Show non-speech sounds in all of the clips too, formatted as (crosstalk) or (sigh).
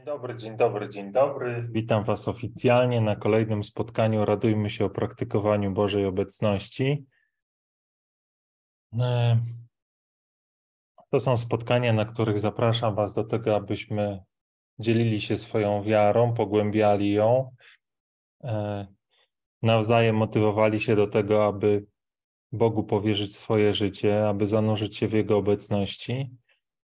Dzień dobry, dzień dobry, dzień dobry. Witam Was oficjalnie na kolejnym spotkaniu. Radujmy się o praktykowaniu Bożej obecności. E, to są spotkania, na których zapraszam Was do tego, abyśmy dzielili się swoją wiarą, pogłębiali ją, e, nawzajem motywowali się do tego, aby Bogu powierzyć swoje życie, aby zanurzyć się w Jego obecności.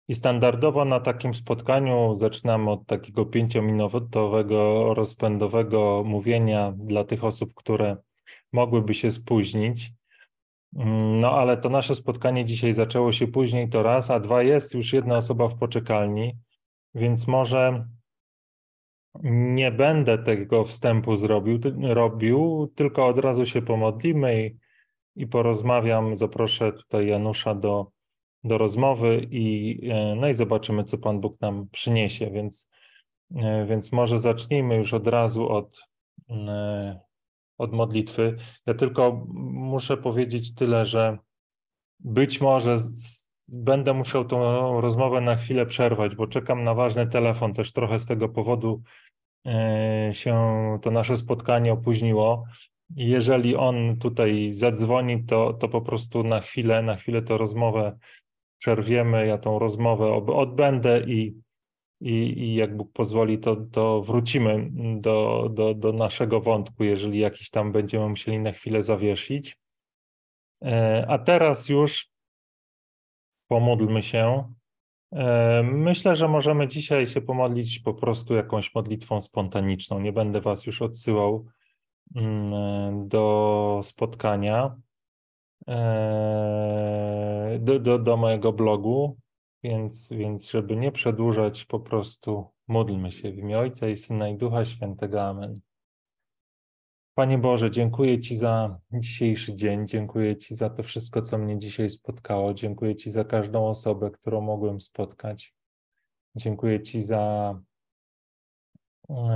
I standardowo na takim spotkaniu zaczynamy od takiego pięciominutowego, rozpędowego mówienia dla tych osób, które mogłyby się spóźnić. No ale to nasze spotkanie dzisiaj zaczęło się później, to raz, a dwa jest już jedna osoba w poczekalni, więc może nie będę tego wstępu zrobił, robił, tylko od razu się pomodlimy i, i porozmawiam. Zaproszę tutaj Janusza do do rozmowy i, e, no i zobaczymy, co Pan Bóg nam przyniesie. Więc, e, więc może zacznijmy już od razu od, e, od modlitwy. Ja tylko muszę powiedzieć tyle, że być może będę musiał tą rozmowę na chwilę przerwać, bo czekam na ważny telefon. Też trochę z tego powodu się to nasze spotkanie opóźniło. Jeżeli on tutaj zadzwoni, to, to po prostu na chwilę, na chwilę tę rozmowę przerwiemy, ja tą rozmowę odbędę i, i, i jak Bóg pozwoli, to, to wrócimy do, do, do naszego wątku, jeżeli jakiś tam będziemy musieli na chwilę zawiesić. E, a teraz już pomódlmy się. E, myślę, że możemy dzisiaj się pomodlić po prostu jakąś modlitwą spontaniczną. Nie będę Was już odsyłał mm, do spotkania. Eee, do, do, do mojego blogu, więc, więc żeby nie przedłużać, po prostu módlmy się w imię Ojca i Syna i Ducha Świętego. Amen. Panie Boże, dziękuję Ci za dzisiejszy dzień, dziękuję Ci za to wszystko, co mnie dzisiaj spotkało, dziękuję Ci za każdą osobę, którą mogłem spotkać. Dziękuję Ci za,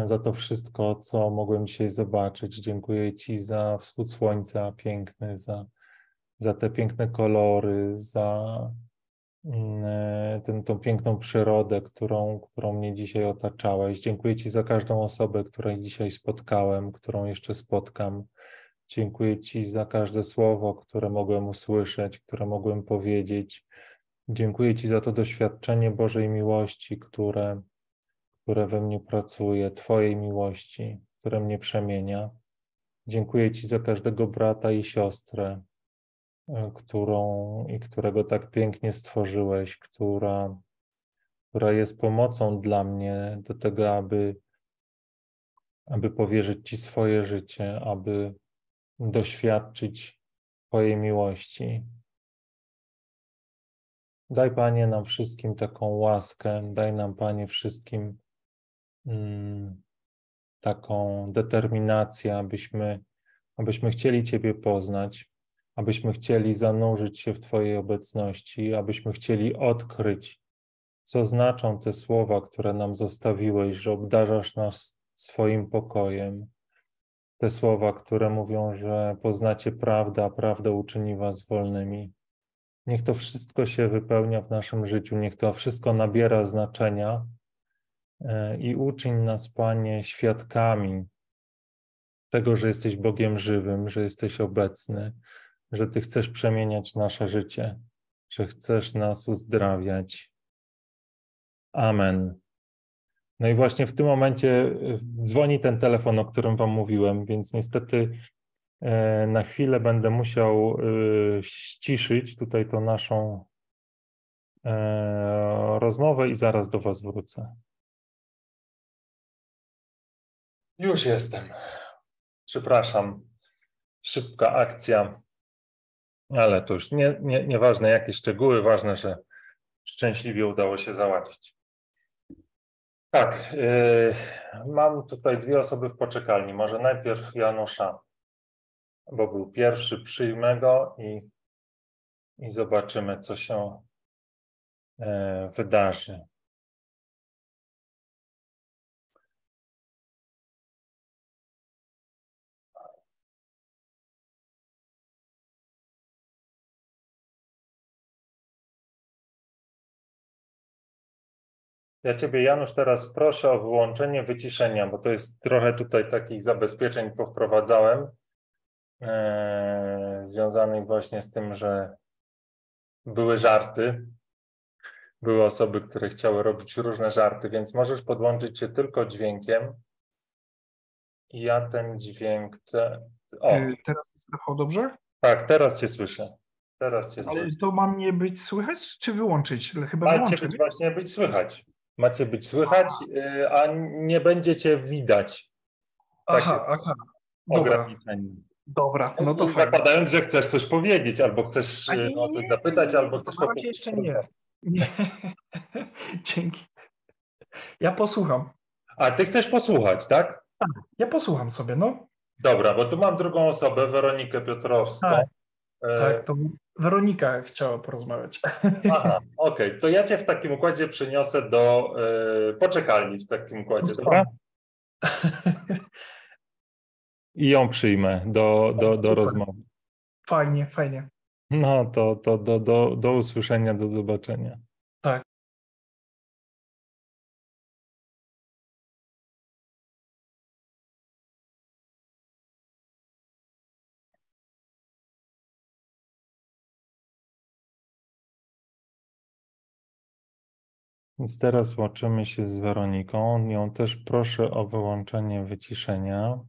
za to wszystko, co mogłem dzisiaj zobaczyć. Dziękuję Ci za wschód słońca piękny, za za te piękne kolory, za mm, e, ten, tą piękną przyrodę, którą, którą mnie dzisiaj otaczałeś. Dziękuję Ci za każdą osobę, której dzisiaj spotkałem, którą jeszcze spotkam. Dziękuję Ci za każde słowo, które mogłem usłyszeć, które mogłem powiedzieć. Dziękuję Ci za to doświadczenie Bożej miłości, które, które we mnie pracuje, Twojej miłości, które mnie przemienia. Dziękuję Ci za każdego brata i siostrę, którą i którego tak pięknie stworzyłeś, która, która jest pomocą dla mnie do tego, aby, aby powierzyć Ci swoje życie, aby doświadczyć Twojej miłości. Daj Panie nam wszystkim taką łaskę, daj nam Panie wszystkim mm, taką determinację, abyśmy, abyśmy chcieli Ciebie poznać, abyśmy chcieli zanurzyć się w Twojej obecności, abyśmy chcieli odkryć, co znaczą te słowa, które nam zostawiłeś, że obdarzasz nas swoim pokojem. Te słowa, które mówią, że poznacie prawdę, a prawda uczyni Was wolnymi. Niech to wszystko się wypełnia w naszym życiu, niech to wszystko nabiera znaczenia e, i uczyń nas, Panie, świadkami tego, że jesteś Bogiem żywym, że jesteś obecny, że Ty chcesz przemieniać nasze życie, że chcesz nas uzdrawiać. Amen. No i właśnie w tym momencie e, dzwoni ten telefon, o którym Wam mówiłem, więc niestety e, na chwilę będę musiał e, ściszyć tutaj tą naszą rozmowę i zaraz do Was wrócę. Już jestem. Przepraszam. Szybka akcja. Ale to już nie, nie, nieważne jakie szczegóły, ważne, że szczęśliwie udało się załatwić. Tak, yy, mam tutaj dwie osoby w poczekalni. Może najpierw Janusza, bo był pierwszy, przyjmę go i, i zobaczymy, co się yy, wydarzy. Ja Ciebie, Janusz, teraz proszę o wyłączenie wyciszenia, bo to jest trochę tutaj takich zabezpieczeń powprowadzałem, e, związanych właśnie z tym, że były żarty. Były osoby, które chciały robić różne żarty, więc możesz podłączyć się tylko dźwiękiem. Ja ten dźwięk. Te... O, Y, Teraz jest Rafał dobrze? tak, teraz Cię słyszę. Teraz Cię Ale słyszę. to ma mnie być słychać, czy wyłączyć? Ale Chyba Macie wyłączyć. być właśnie być słychać. Macie być słychać, y, a nie będziecie widać. tak Aha, jest. aha. Dobra, Ograniczeń. dobra, no to fajnie. Zakładając, że chcesz coś powiedzieć, albo chcesz A nie, y, nie, o coś nie, zapytać, nie, albo nie, chcesz to na po razie prostu. jeszcze nie. Nie. (laughs) Dzięki. Ja posłucham. A ty chcesz posłuchać, tak? Ja posłucham sobie, no. Dobra, bo tu mam drugą osobę, Weronikę Piotrowską. Tak. E, Tak, to Weronika chciała porozmawiać. Aha, (laughs) okej, to ja cię w takim układzie przyniosę do e, poczekalni w takim układzie, dobra? I ją przyjmę do, do, do Super. rozmowy. Fajnie, fajnie. No to, to do, do, do usłyszenia, do zobaczenia. Więc teraz łączymy się z Weroniką. Ją też proszę o wyłączenie wyciszenia.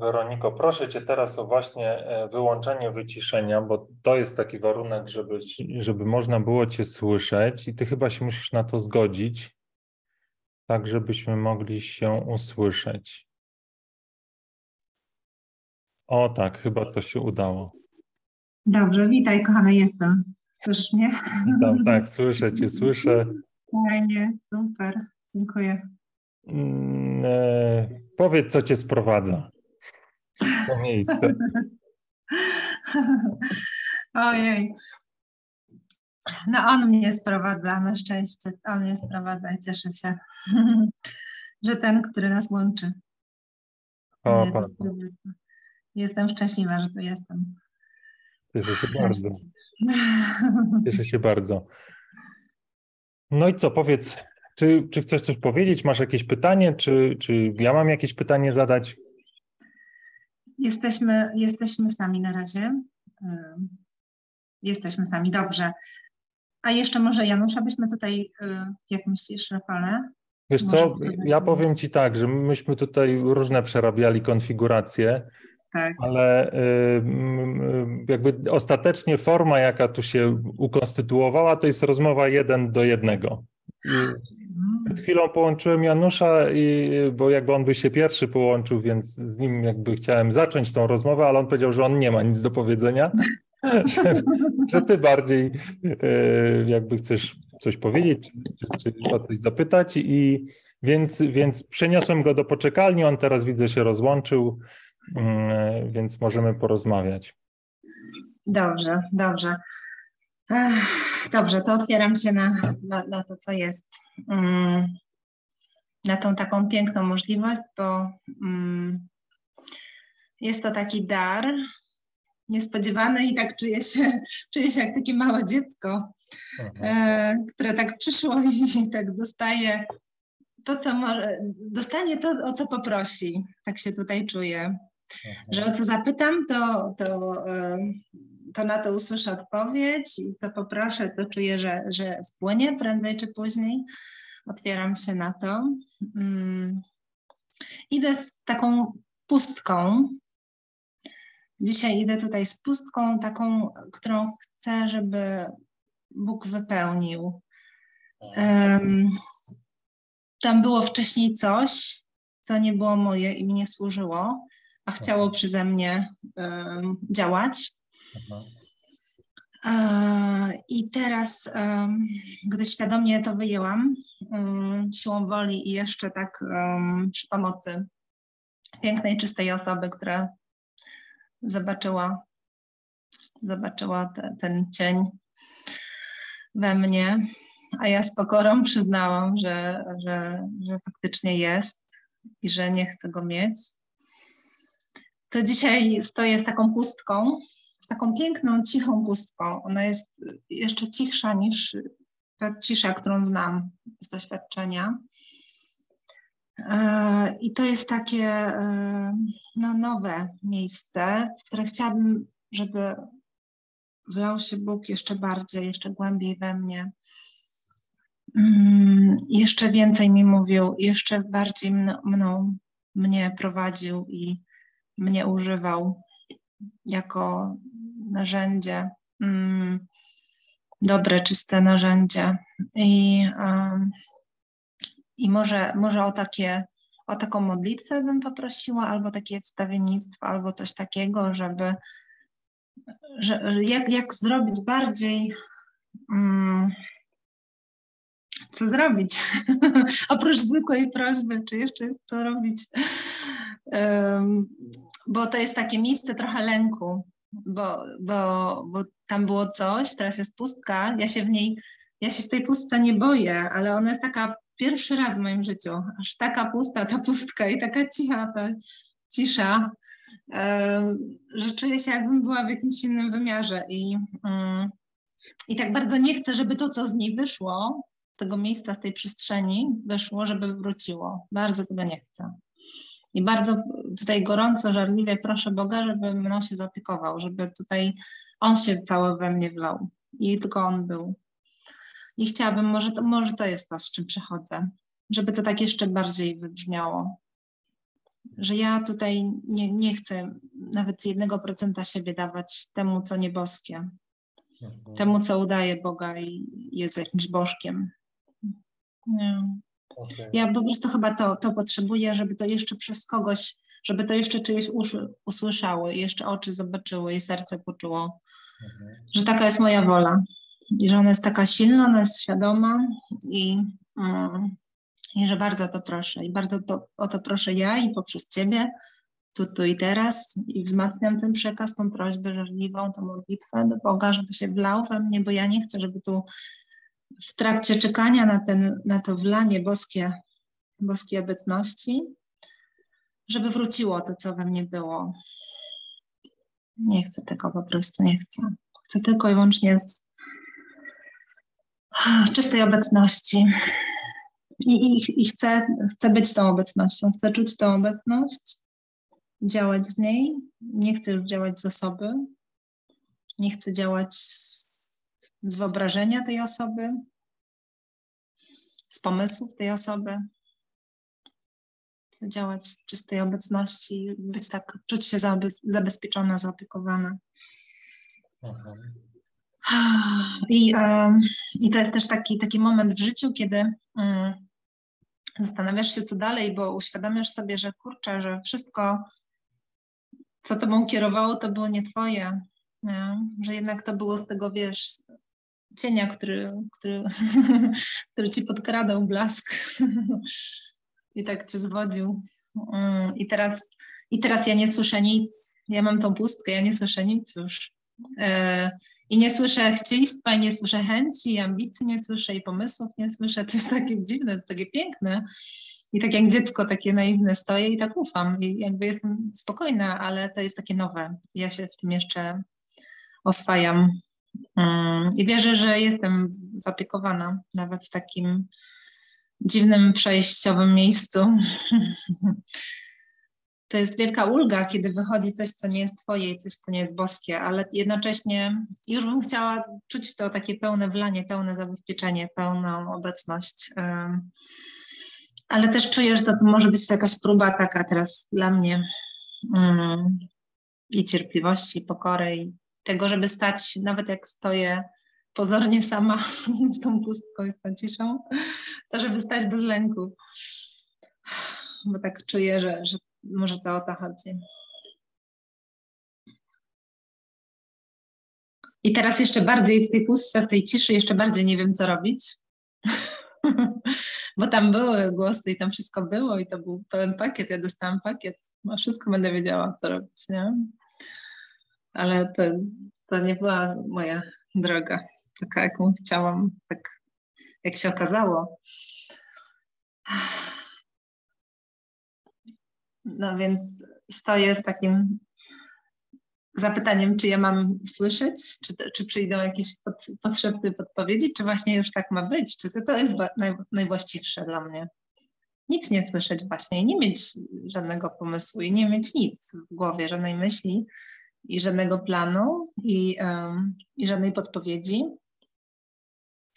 Weroniko, proszę Cię teraz o właśnie e, wyłączenie wyciszenia, bo to jest taki warunek, żeby, żeby można było Cię słyszeć i Ty chyba się musisz na to zgodzić, tak żebyśmy mogli się usłyszeć. O tak, chyba to się udało. Dobrze, witaj kochana, jestem. Słyszysz mnie? Witam, tak, słyszę Cię, słyszę. Fajnie, super, dziękuję. Mm, e, powiedz, co Cię sprowadza to miejsce. (laughs) Ojej. No on mnie sprowadza, na szczęście. On mnie sprowadza i cieszę się, (laughs) że ten, który nas łączy. O. Jestem szczęśliwa, że tu jestem. Cieszę się bardzo. (laughs) Cieszę się bardzo. No i co, powiedz, czy, czy chcesz coś powiedzieć? Masz jakieś pytanie? Czy, czy ja mam jakieś pytanie zadać? Jesteśmy, jesteśmy sami na razie. Jesteśmy sami, dobrze. A jeszcze może Janusza byśmy tutaj, y, jak myślisz, Rafale? Wiesz Może co, ja powiem Ci tak, że myśmy tutaj różne przerabiali konfiguracje, Tak. ale y, jakby ostatecznie forma, jaka tu się ukonstytuowała, to jest rozmowa jeden do jednego. Przed chwilą połączyłem Janusza, i, bo jakby on by się pierwszy połączył, więc z nim jakby chciałem zacząć tą rozmowę, ale on powiedział, że on nie ma nic do powiedzenia, (laughs) że, że ty bardziej e, jakby chcesz coś powiedzieć, czy, czy, czy o coś zapytać i więc, więc przeniosłem go do poczekalni, on teraz widzę się rozłączył, mm, więc możemy porozmawiać. Dobrze, dobrze. Ech, Dobrze, to otwieram się na, na, na to, co jest. Mm, Na tą taką piękną możliwość, bo mm, jest to taki dar niespodziewany i tak czuję się, (laughs) czuję się jak takie małe dziecko, e, które tak przyszło i tak dostaje to, co może, dostanie to, o co poprosi. Tak się tutaj czuję. Że o co zapytam, to, to, e, to na to usłyszę odpowiedź i co poproszę, to czuję, że, że spłynie prędzej czy później. Otwieram się na to. Mm. Idę z taką pustką. Dzisiaj idę tutaj z pustką, taką, którą chcę, żeby Bóg wypełnił. Em, tam było wcześniej coś, co nie było moje i mi nie służyło, a chciało przeze mnie em, działać. I teraz, gdy świadomie to wyjęłam, siłą woli i jeszcze tak przy pomocy pięknej, czystej osoby, która zobaczyła, zobaczyła te, ten cień, we mnie, a ja z pokorą przyznałam, że, że, że faktycznie jest i że nie chcę go mieć. To dzisiaj stoję z taką pustką, z taką piękną, cichą pustką. Ona jest jeszcze cichsza niż ta cisza, którą znam z doświadczenia. E, I to jest takie e, no, nowe miejsce, w które chciałabym, żeby wlał się Bóg jeszcze bardziej, jeszcze głębiej we mnie. Mm, jeszcze więcej mi mówił, jeszcze bardziej mną, mnie prowadził i mnie używał jako narzędzie, mm, dobre, czyste narzędzie. I, i może, może o takie o taką modlitwę bym poprosiła, albo takie wstawiennictwo, albo coś takiego, żeby że, jak, jak zrobić bardziej um, co zrobić? (laughs) Oprócz zwykłej prośby, czy jeszcze jest co robić? Um, bo to jest takie miejsce trochę lęku, bo, bo, bo tam było coś, teraz jest pustka, ja się w niej, ja się w tej pustce nie boję, ale ona jest taka pierwszy raz w moim życiu, aż taka pusta ta pustka i taka cicha ta cisza, że czuję się jakbym była w jakimś innym wymiarze i, mm, i tak bardzo nie chcę, żeby to, co z niej wyszło, tego miejsca, z tej przestrzeni wyszło, żeby wróciło. Bardzo tego nie chcę. I bardzo tutaj gorąco, żarliwie proszę Boga, żeby mną się zaopiekował, żeby tutaj On się cały we mnie wlał i tylko On był. I chciałabym, może to, może to jest to, z czym przychodzę, żeby to tak jeszcze bardziej wybrzmiało. Że ja tutaj nie, nie chcę nawet jednego procenta siebie dawać temu, co nieboskie, mhm. temu, co udaje Boga i jest jakimś bożkiem. Nie. Okay. Ja po prostu chyba to, to potrzebuję, żeby to jeszcze przez kogoś, żeby to jeszcze czyjeś uszy usłyszały, jeszcze oczy zobaczyły i serce poczuło, mhm. że taka jest moja wola i że ona jest taka silna, ona jest świadoma i, mm, i że bardzo o to proszę. I bardzo to, o to proszę ja i poprzez Ciebie, tu, tu i teraz i wzmacniam ten przekaz, tą prośbę żarliwą, tą modlitwę do Boga, żeby się wlał we mnie, bo ja nie chcę, żeby tu w trakcie czekania na, ten, na to wlanie boskie, boskiej obecności, żeby wróciło to, co we mnie było. Nie chcę tego po prostu, nie chcę. Chcę tylko i wyłącznie z czystej obecności. I, i, i chcę, chcę być tą obecnością, chcę czuć tą obecność, działać z niej. Nie chcę już działać z osoby, nie chcę działać z, z wyobrażenia tej osoby, z pomysłów tej osoby. Chcę działać z czystej obecności, być tak, czuć się zabezpieczona, zaopiekowana. Mhm. I, I to jest też taki, taki moment w życiu, kiedy um, zastanawiasz się, co dalej, bo uświadamiasz sobie, że kurczę, że wszystko, co tobą kierowało, to było nie twoje. Nie? Że jednak to było z tego, wiesz, cienia, który, który, (laughs) który ci podkradał blask (laughs) i tak cię zwodził. Mm, I teraz, I teraz ja nie słyszę nic. Ja mam tą pustkę, ja nie słyszę nic już. E, I nie słyszę chciejstwa, nie słyszę chęci, ambicji nie słyszę i pomysłów nie słyszę. To jest takie dziwne, to jest takie piękne. I tak jak dziecko takie naiwne stoję i tak ufam. I jakby jestem spokojna, ale to jest takie nowe. Ja się w tym jeszcze oswajam. Mm, I wierzę, że jestem zaopiekowana nawet w takim dziwnym, przejściowym miejscu. (laughs) To jest wielka ulga, kiedy wychodzi coś, co nie jest Twoje i coś, co nie jest boskie, ale jednocześnie już bym chciała czuć to takie pełne wlanie, pełne zabezpieczenie, pełną obecność. Ale też czuję, że to może być jakaś próba taka teraz dla mnie mm, i cierpliwości, i pokory, i tego, żeby stać, nawet jak stoję pozornie sama (laughs) z tą pustką i tą ciszą, to żeby stać bez lęku. Bo tak czuję, że, że może to o to chodzi. I teraz jeszcze bardziej w tej pustce, w tej ciszy, jeszcze bardziej nie wiem, co robić. (laughs) Bo tam były głosy i tam wszystko było i to był pełen pakiet. Ja dostałam pakiet. No wszystko będę wiedziała, co robić, nie? Ale to, to nie była moja droga. taka, jaką chciałam, tak jak się okazało. No więc stoję z takim zapytaniem, czy ja mam słyszeć, czy, czy przyjdą jakieś pod, potrzebne podpowiedzi, czy właśnie już tak ma być, czy to, to jest naj, najwłaściwsze dla mnie. Nic nie słyszeć właśnie, nie mieć żadnego pomysłu i nie mieć nic w głowie, żadnej myśli i żadnego planu i, i żadnej podpowiedzi.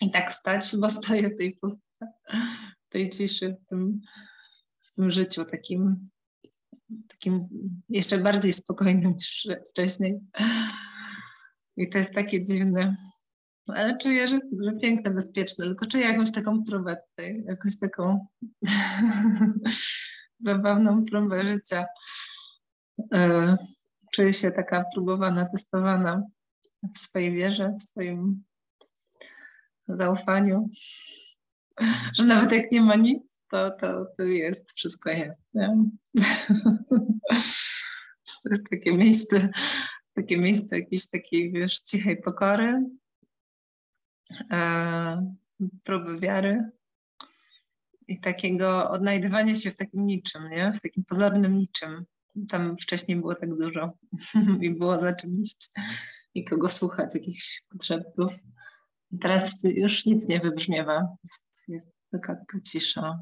I tak stać, bo stoję w tej pustce, w tej ciszy, w tym, w tym życiu takim takim jeszcze bardziej spokojnym niż wcześniej. I to jest takie dziwne. Ale czuję, że, że piękne, bezpieczne, tylko czuję jakąś taką próbę tutaj, jakąś taką (laughs) zabawną próbę życia. Czuję się taka próbowana, testowana w swojej wierze, w swoim zaufaniu, że nawet jak nie ma nic, to, to, to jest, wszystko jest. Nie? To jest takie miejsce, takie miejsce jakiejś takiej, wiesz, cichej pokory, e, próby wiary i takiego odnajdywania się w takim niczym, nie? W takim pozornym niczym. Tam wcześniej było tak dużo (laughs) i było za czym iść i kogo słuchać, jakichś potrzebów. Teraz już nic nie wybrzmiewa. Jest, jest taka, taka cisza.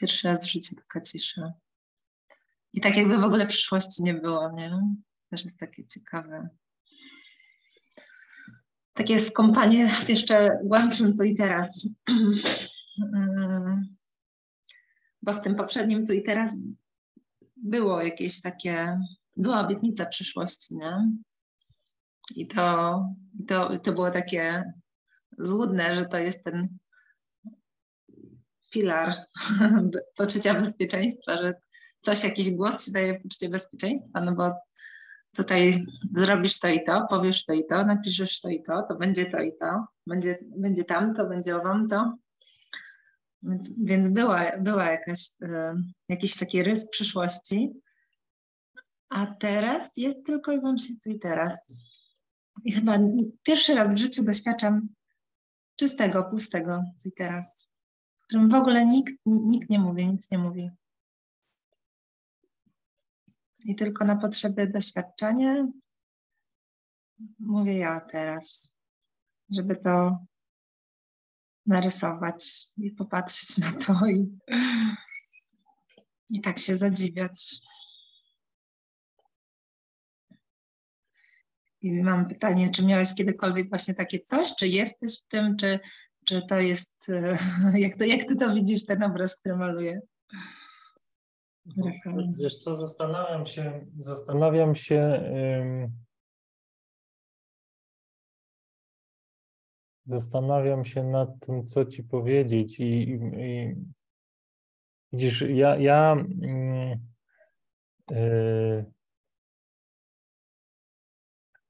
Pierwszy raz w życiu taka cisza. I tak jakby w ogóle przyszłości nie było, nie? Też jest takie ciekawe. Takie skąpanie w jeszcze głębszym tu i teraz. (clears throat) Bo w tym poprzednim tu i teraz było jakieś takie, była obietnica przyszłości, nie? I to, to, to było takie złudne, że to jest ten filar (laughs) poczucia bezpieczeństwa, że coś, jakiś głos ci daje poczucie bezpieczeństwa, no bo tutaj zrobisz to i to, powiesz to i to, napiszesz to i to, to będzie to i to, będzie, będzie tamto, będzie owam to. Więc, więc była, była jakaś, y, jakiś taki rys przyszłości, a teraz jest tylko i wyłącznie tu i teraz. I chyba pierwszy raz w życiu doświadczam czystego, pustego tu i teraz, w którym w ogóle nikt, nikt nie mówi, nic nie mówi. I tylko na potrzeby doświadczenia mówię ja teraz, żeby to narysować i popatrzeć na to i, i tak się zadziwiać. I mam pytanie, czy miałeś kiedykolwiek właśnie takie coś, czy jesteś w tym, czy, czy to jest, (laughs) jak, to, jak ty to widzisz, ten obraz, który maluję? Wiesz co, zastanawiam się, zastanawiam się, zastanawiam się nad tym, co ci powiedzieć i, i, i widzisz, ja, ja yy,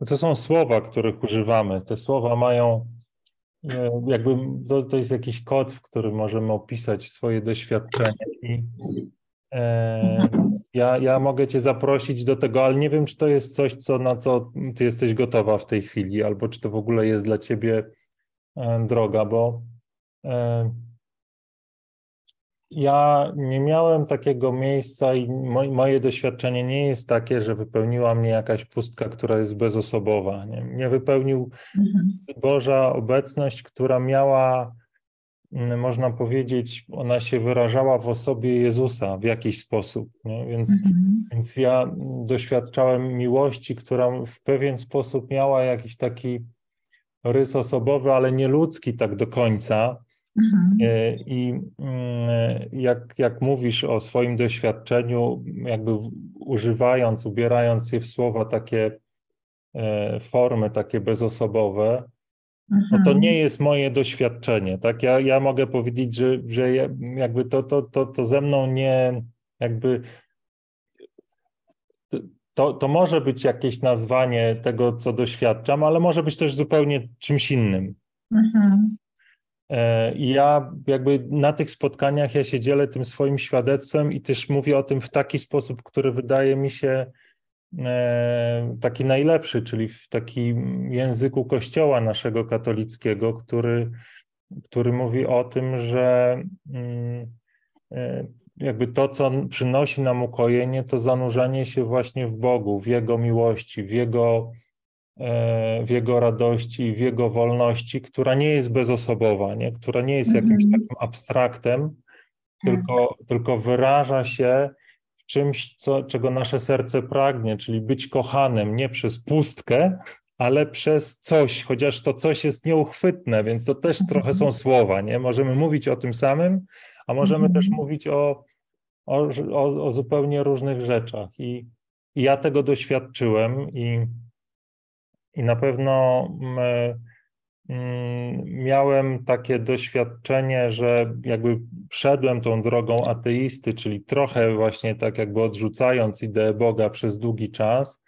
to są słowa, których używamy. Te słowa mają e, jakby to, to jest jakiś kod, w którym możemy opisać swoje doświadczenie i E, ja, ja mogę Cię zaprosić do tego, ale nie wiem, czy to jest coś, co, na co Ty jesteś gotowa w tej chwili, albo czy to w ogóle jest dla Ciebie droga, bo e, ja nie miałem takiego miejsca i moje doświadczenie nie jest takie, że wypełniła mnie jakaś pustka, która jest bezosobowa. Nie, nie wypełnił mhm. Boża obecność, która miała można powiedzieć, ona się wyrażała w osobie Jezusa w jakiś sposób. Nie? Więc, mhm. więc ja doświadczałem miłości, która w pewien sposób miała jakiś taki rys osobowy, ale nie ludzki tak do końca. Mhm. E, I mm, jak, jak mówisz o swoim doświadczeniu, jakby używając, ubierając je w słowa takie e, formy, takie bezosobowe, no to nie mhm. jest moje doświadczenie, tak? Ja, ja mogę powiedzieć, że, że jakby to, to, to, to ze mną nie, jakby to, to może być jakieś nazwanie tego, co doświadczam, ale może być też zupełnie czymś innym. Mhm. E, I ja jakby na tych spotkaniach ja się dzielę tym swoim świadectwem i też mówię o tym w taki sposób, który wydaje mi się e, taki najlepszy, czyli w takim języku Kościoła naszego katolickiego, który, który mówi o tym, że mm, e, jakby to, co przynosi nam ukojenie, to zanurzenie się właśnie w Bogu, w Jego miłości, w Jego, e, w Jego radości, w Jego wolności, która nie jest bezosobowa, nie? która nie jest jakimś mhm. takim abstraktem, tak. tylko, tylko wyraża się w czymś, co, czego nasze serce pragnie, czyli być kochanym nie przez pustkę, ale przez coś, chociaż to coś jest nieuchwytne, więc to też trochę są mhm. słowa, nie? Możemy mówić o tym samym, a możemy też mhm. mówić o, o, o, zupełnie różnych rzeczach. I, I, ja tego doświadczyłem i, i na pewno my, mm, miałem takie doświadczenie, że jakby wszedłem tą drogą ateisty, czyli trochę właśnie tak jakby odrzucając ideę Boga przez długi czas,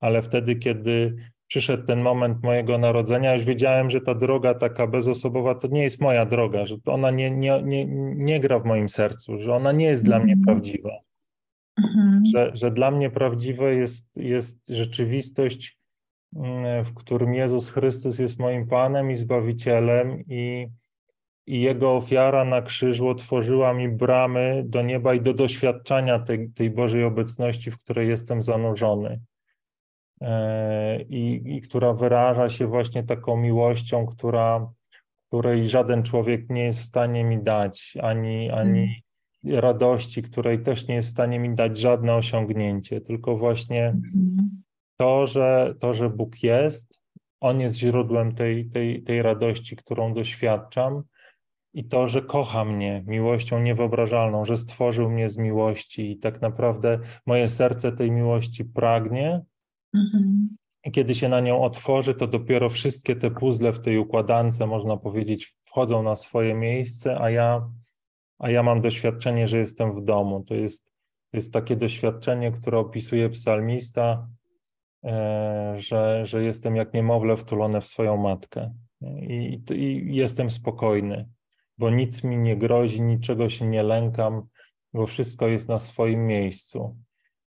ale wtedy, kiedy przyszedł ten moment mojego narodzenia, już wiedziałem, że ta droga taka bezosobowa to nie jest moja droga, że ona nie, nie, nie, nie gra w moim sercu, że ona nie jest dla mnie mhm. prawdziwa. Mhm. Że, że dla mnie prawdziwa jest, jest rzeczywistość, mm, w którym Jezus Chrystus jest moim Panem i Zbawicielem i, i Jego ofiara na krzyżu otworzyła mi bramy do nieba i do doświadczania tej, tej Bożej obecności, w której jestem zanurzony. E, i, i która wyraża się właśnie taką miłością, która, której żaden człowiek nie jest w stanie mi dać, ani, ani mm. radości, której też nie jest w stanie mi dać żadne osiągnięcie, tylko właśnie mm. to, że, to, że Bóg jest, On jest źródłem tej, tej, tej radości, którą doświadczam. I to, że kocha mnie miłością niewyobrażalną, że stworzył mnie z miłości i tak naprawdę moje serce tej miłości pragnie, Mhm. Kiedy się na nią otworzy, to dopiero wszystkie te puzzle w tej układance, można powiedzieć, wchodzą na swoje miejsce, a ja, a ja mam doświadczenie, że jestem w domu. To jest, jest takie doświadczenie, które opisuje psalmista, e, że, że jestem jak niemowlę wtulone w swoją matkę. I, I jestem spokojny, bo nic mi nie grozi, niczego się nie lękam, bo wszystko jest na swoim miejscu.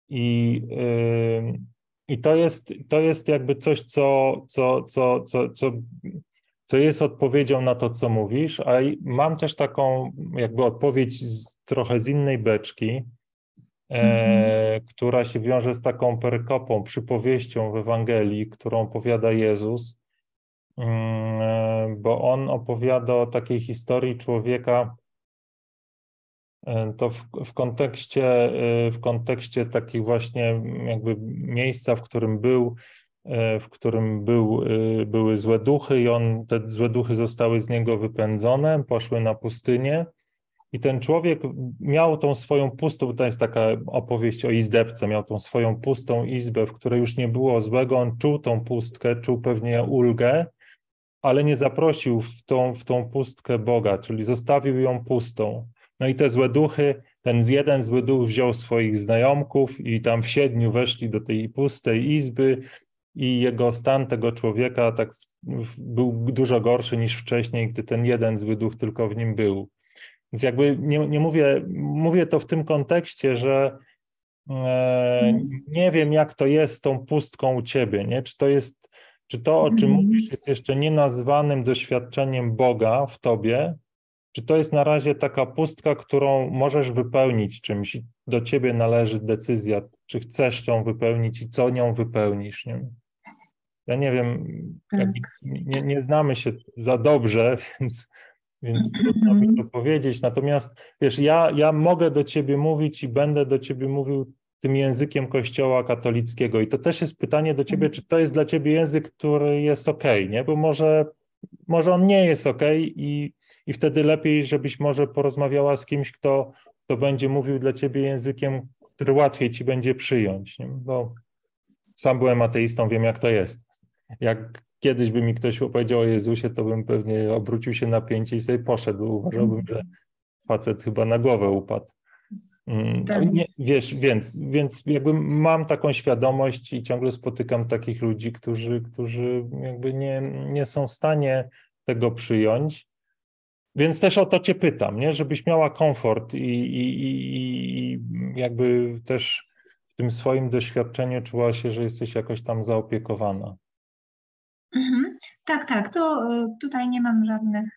I yy, i to jest, to jest jakby coś, co, co, co, co, co, co jest odpowiedzią na to, co mówisz, a mam też taką jakby odpowiedź z, trochę z innej beczki, e, mhm. która się wiąże z taką perykopą, przypowieścią w Ewangelii, którą opowiada Jezus, mm, e, bo on opowiada o takiej historii człowieka, to w, w, kontekście, e, w kontekście takich właśnie jakby miejsca, w którym był, e, w którym był, były złe duchy i on, te złe duchy zostały z niego wypędzone, poszły na pustynię i ten człowiek miał tą swoją pustą, to jest taka opowieść o izdebce, miał tą swoją pustą izbę, w której już nie było złego, on czuł tą pustkę, czuł pewnie ulgę, ale nie zaprosił w tą, w tą pustkę Boga, czyli zostawił ją pustą. No i te złe duchy, ten jeden zły duch wziął swoich znajomków i tam w siedmiu weszli do tej pustej izby i jego stan tego człowieka tak był dużo gorszy niż wcześniej, gdy ten jeden zły duch tylko w nim był. Więc jakby nie, nie mówię, mówię to w tym kontekście, że e, nie wiem, jak to jest z tą pustką u ciebie, nie? Czy to jest, czy to, o czym mhm. mówisz, jest jeszcze nienazwanym doświadczeniem Boga w tobie, czy to jest na razie taka pustka, którą możesz wypełnić czymś? Do ciebie należy decyzja, czy chcesz ją wypełnić i co nią wypełnisz. Nie? Ja nie wiem, tak. nie, nie, znamy się za dobrze, (laughs) więc, więc trudno mi to powiedzieć. Natomiast wiesz, ja, ja mogę do ciebie mówić i będę do ciebie mówił tym językiem Kościoła katolickiego. I to też jest pytanie do ciebie, czy to jest dla ciebie język, który jest ok, nie? Bo może może on nie jest ok i, i wtedy lepiej, żebyś może porozmawiała z kimś, kto, kto będzie mówił dla ciebie językiem, który łatwiej ci będzie przyjąć, nie? bo sam byłem ateistą, wiem jak to jest. Jak kiedyś by mi ktoś opowiedział o Jezusie, to bym pewnie obrócił się na pięcie i sobie poszedł. Uważałbym, że facet chyba na głowę upadł. Mm, tak. Nie, wiesz, więc, więc jakby mam taką świadomość i ciągle spotykam takich ludzi, którzy, którzy jakby nie, nie są w stanie tego przyjąć. Więc też o to cię pytam, nie? żebyś miała komfort i, i, i, i jakby też w tym swoim doświadczeniu czuła się, że jesteś jakoś tam zaopiekowana. Mhm. Tak, tak. To y, tutaj nie mam żadnych,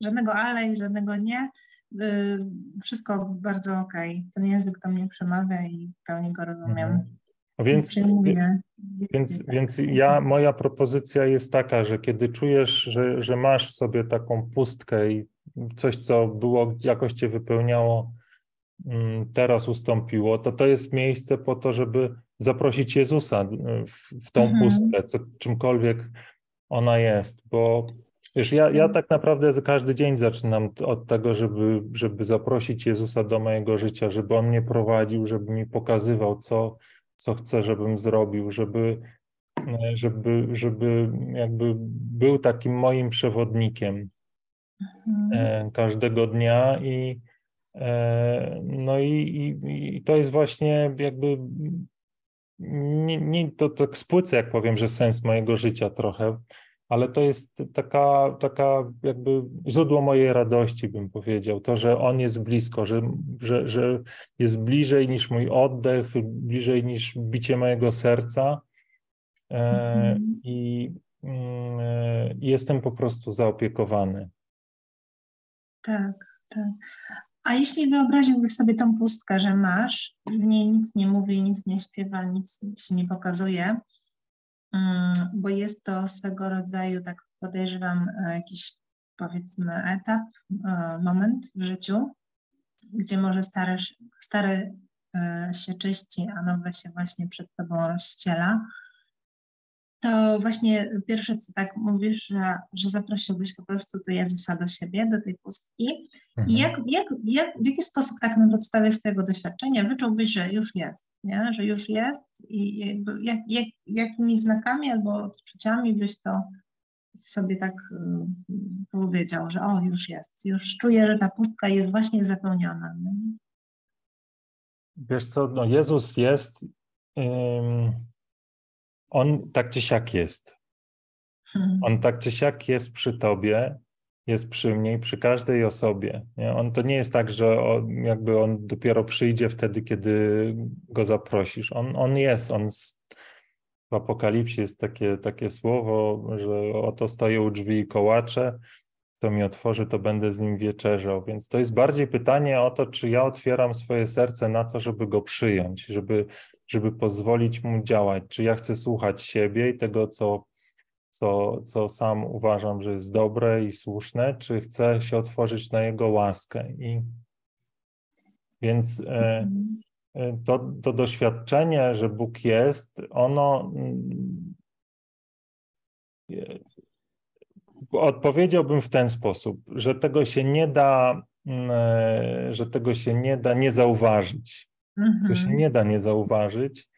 żadnego ale i żadnego nie. Y, wszystko bardzo okej. Okay. Ten język do mnie przemawia i w pełni go rozumiem. Mhm. Więc, więc, więc ja, moja propozycja jest taka, że kiedy czujesz, że, że masz w sobie taką pustkę i coś, co było, jakoś cię wypełniało, mm, teraz ustąpiło, to to jest miejsce po to, żeby zaprosić Jezusa y, w, w tą mhm. pustkę, co, czymkolwiek ona jest, bo wiesz, ja, ja tak naprawdę każdy dzień zaczynam od tego, żeby, żeby zaprosić Jezusa do mojego życia, żeby On mnie prowadził, żeby mi pokazywał, co, co chcę, żebym zrobił, żeby, e, żeby, żeby jakby był takim moim przewodnikiem mhm. E, każdego dnia i e, no i, i, i to jest właśnie jakby nie, nie to tak spłycę, jak powiem, że sens mojego życia trochę, ale to jest taka, taka jakby źródło mojej radości, bym powiedział. To, że on jest blisko, że, że, że jest bliżej niż mój oddech, bliżej niż bicie mojego serca. E, mhm. I e, jestem po prostu zaopiekowany. Tak, tak. A jeśli wyobraziłbyś sobie tą pustkę, że masz, w niej nic nie mówi, nic nie śpiewa, nic się nie pokazuje, bo jest to swego rodzaju, tak podejrzewam, e, jakiś powiedzmy etap, e, moment w życiu, gdzie może stary, stary e, się czyści, a nowe się właśnie przed tobą rozściela, to właśnie pierwsze, co tak mówisz, że, że zaprosiłbyś po prostu tu Jezusa do siebie, do tej pustki. Mhm. I jak, jak, jak, w jaki sposób tak na podstawie swojego doświadczenia wyczułbyś, że już jest, nie? że już jest i jakby jak, jak, jakimi znakami albo odczuciami byś to w sobie tak y, powiedział, że o, już jest, już czuję, że ta pustka jest właśnie zapełniona. Nie? Wiesz co, no Jezus jest... Ym on tak czy siak jest. Hmm. On tak czy siak jest przy tobie, jest przy mnie i przy każdej osobie. Nie? On to nie jest tak, że on, jakby on dopiero przyjdzie wtedy, kiedy go zaprosisz. On, on jest, on w Apokalipsie jest takie, takie słowo, że oto stoję u drzwi i kołacze, kto mi otworzy, to będę z nim wieczerzał. Więc to jest bardziej pytanie o to, czy ja otwieram swoje serce na to, żeby go przyjąć, żeby, żeby pozwolić mu działać, czy ja chcę słuchać siebie i tego, co, co, co sam uważam, że jest dobre i słuszne, czy chcę się otworzyć na jego łaskę. I więc e, e, to, to doświadczenie, że Bóg jest, ono mm, odpowiedziałbym w ten sposób, że tego się nie da, mm, e, że tego się nie da nie zauważyć. Mhm. Tego się mhm. nie da nie zauważyć,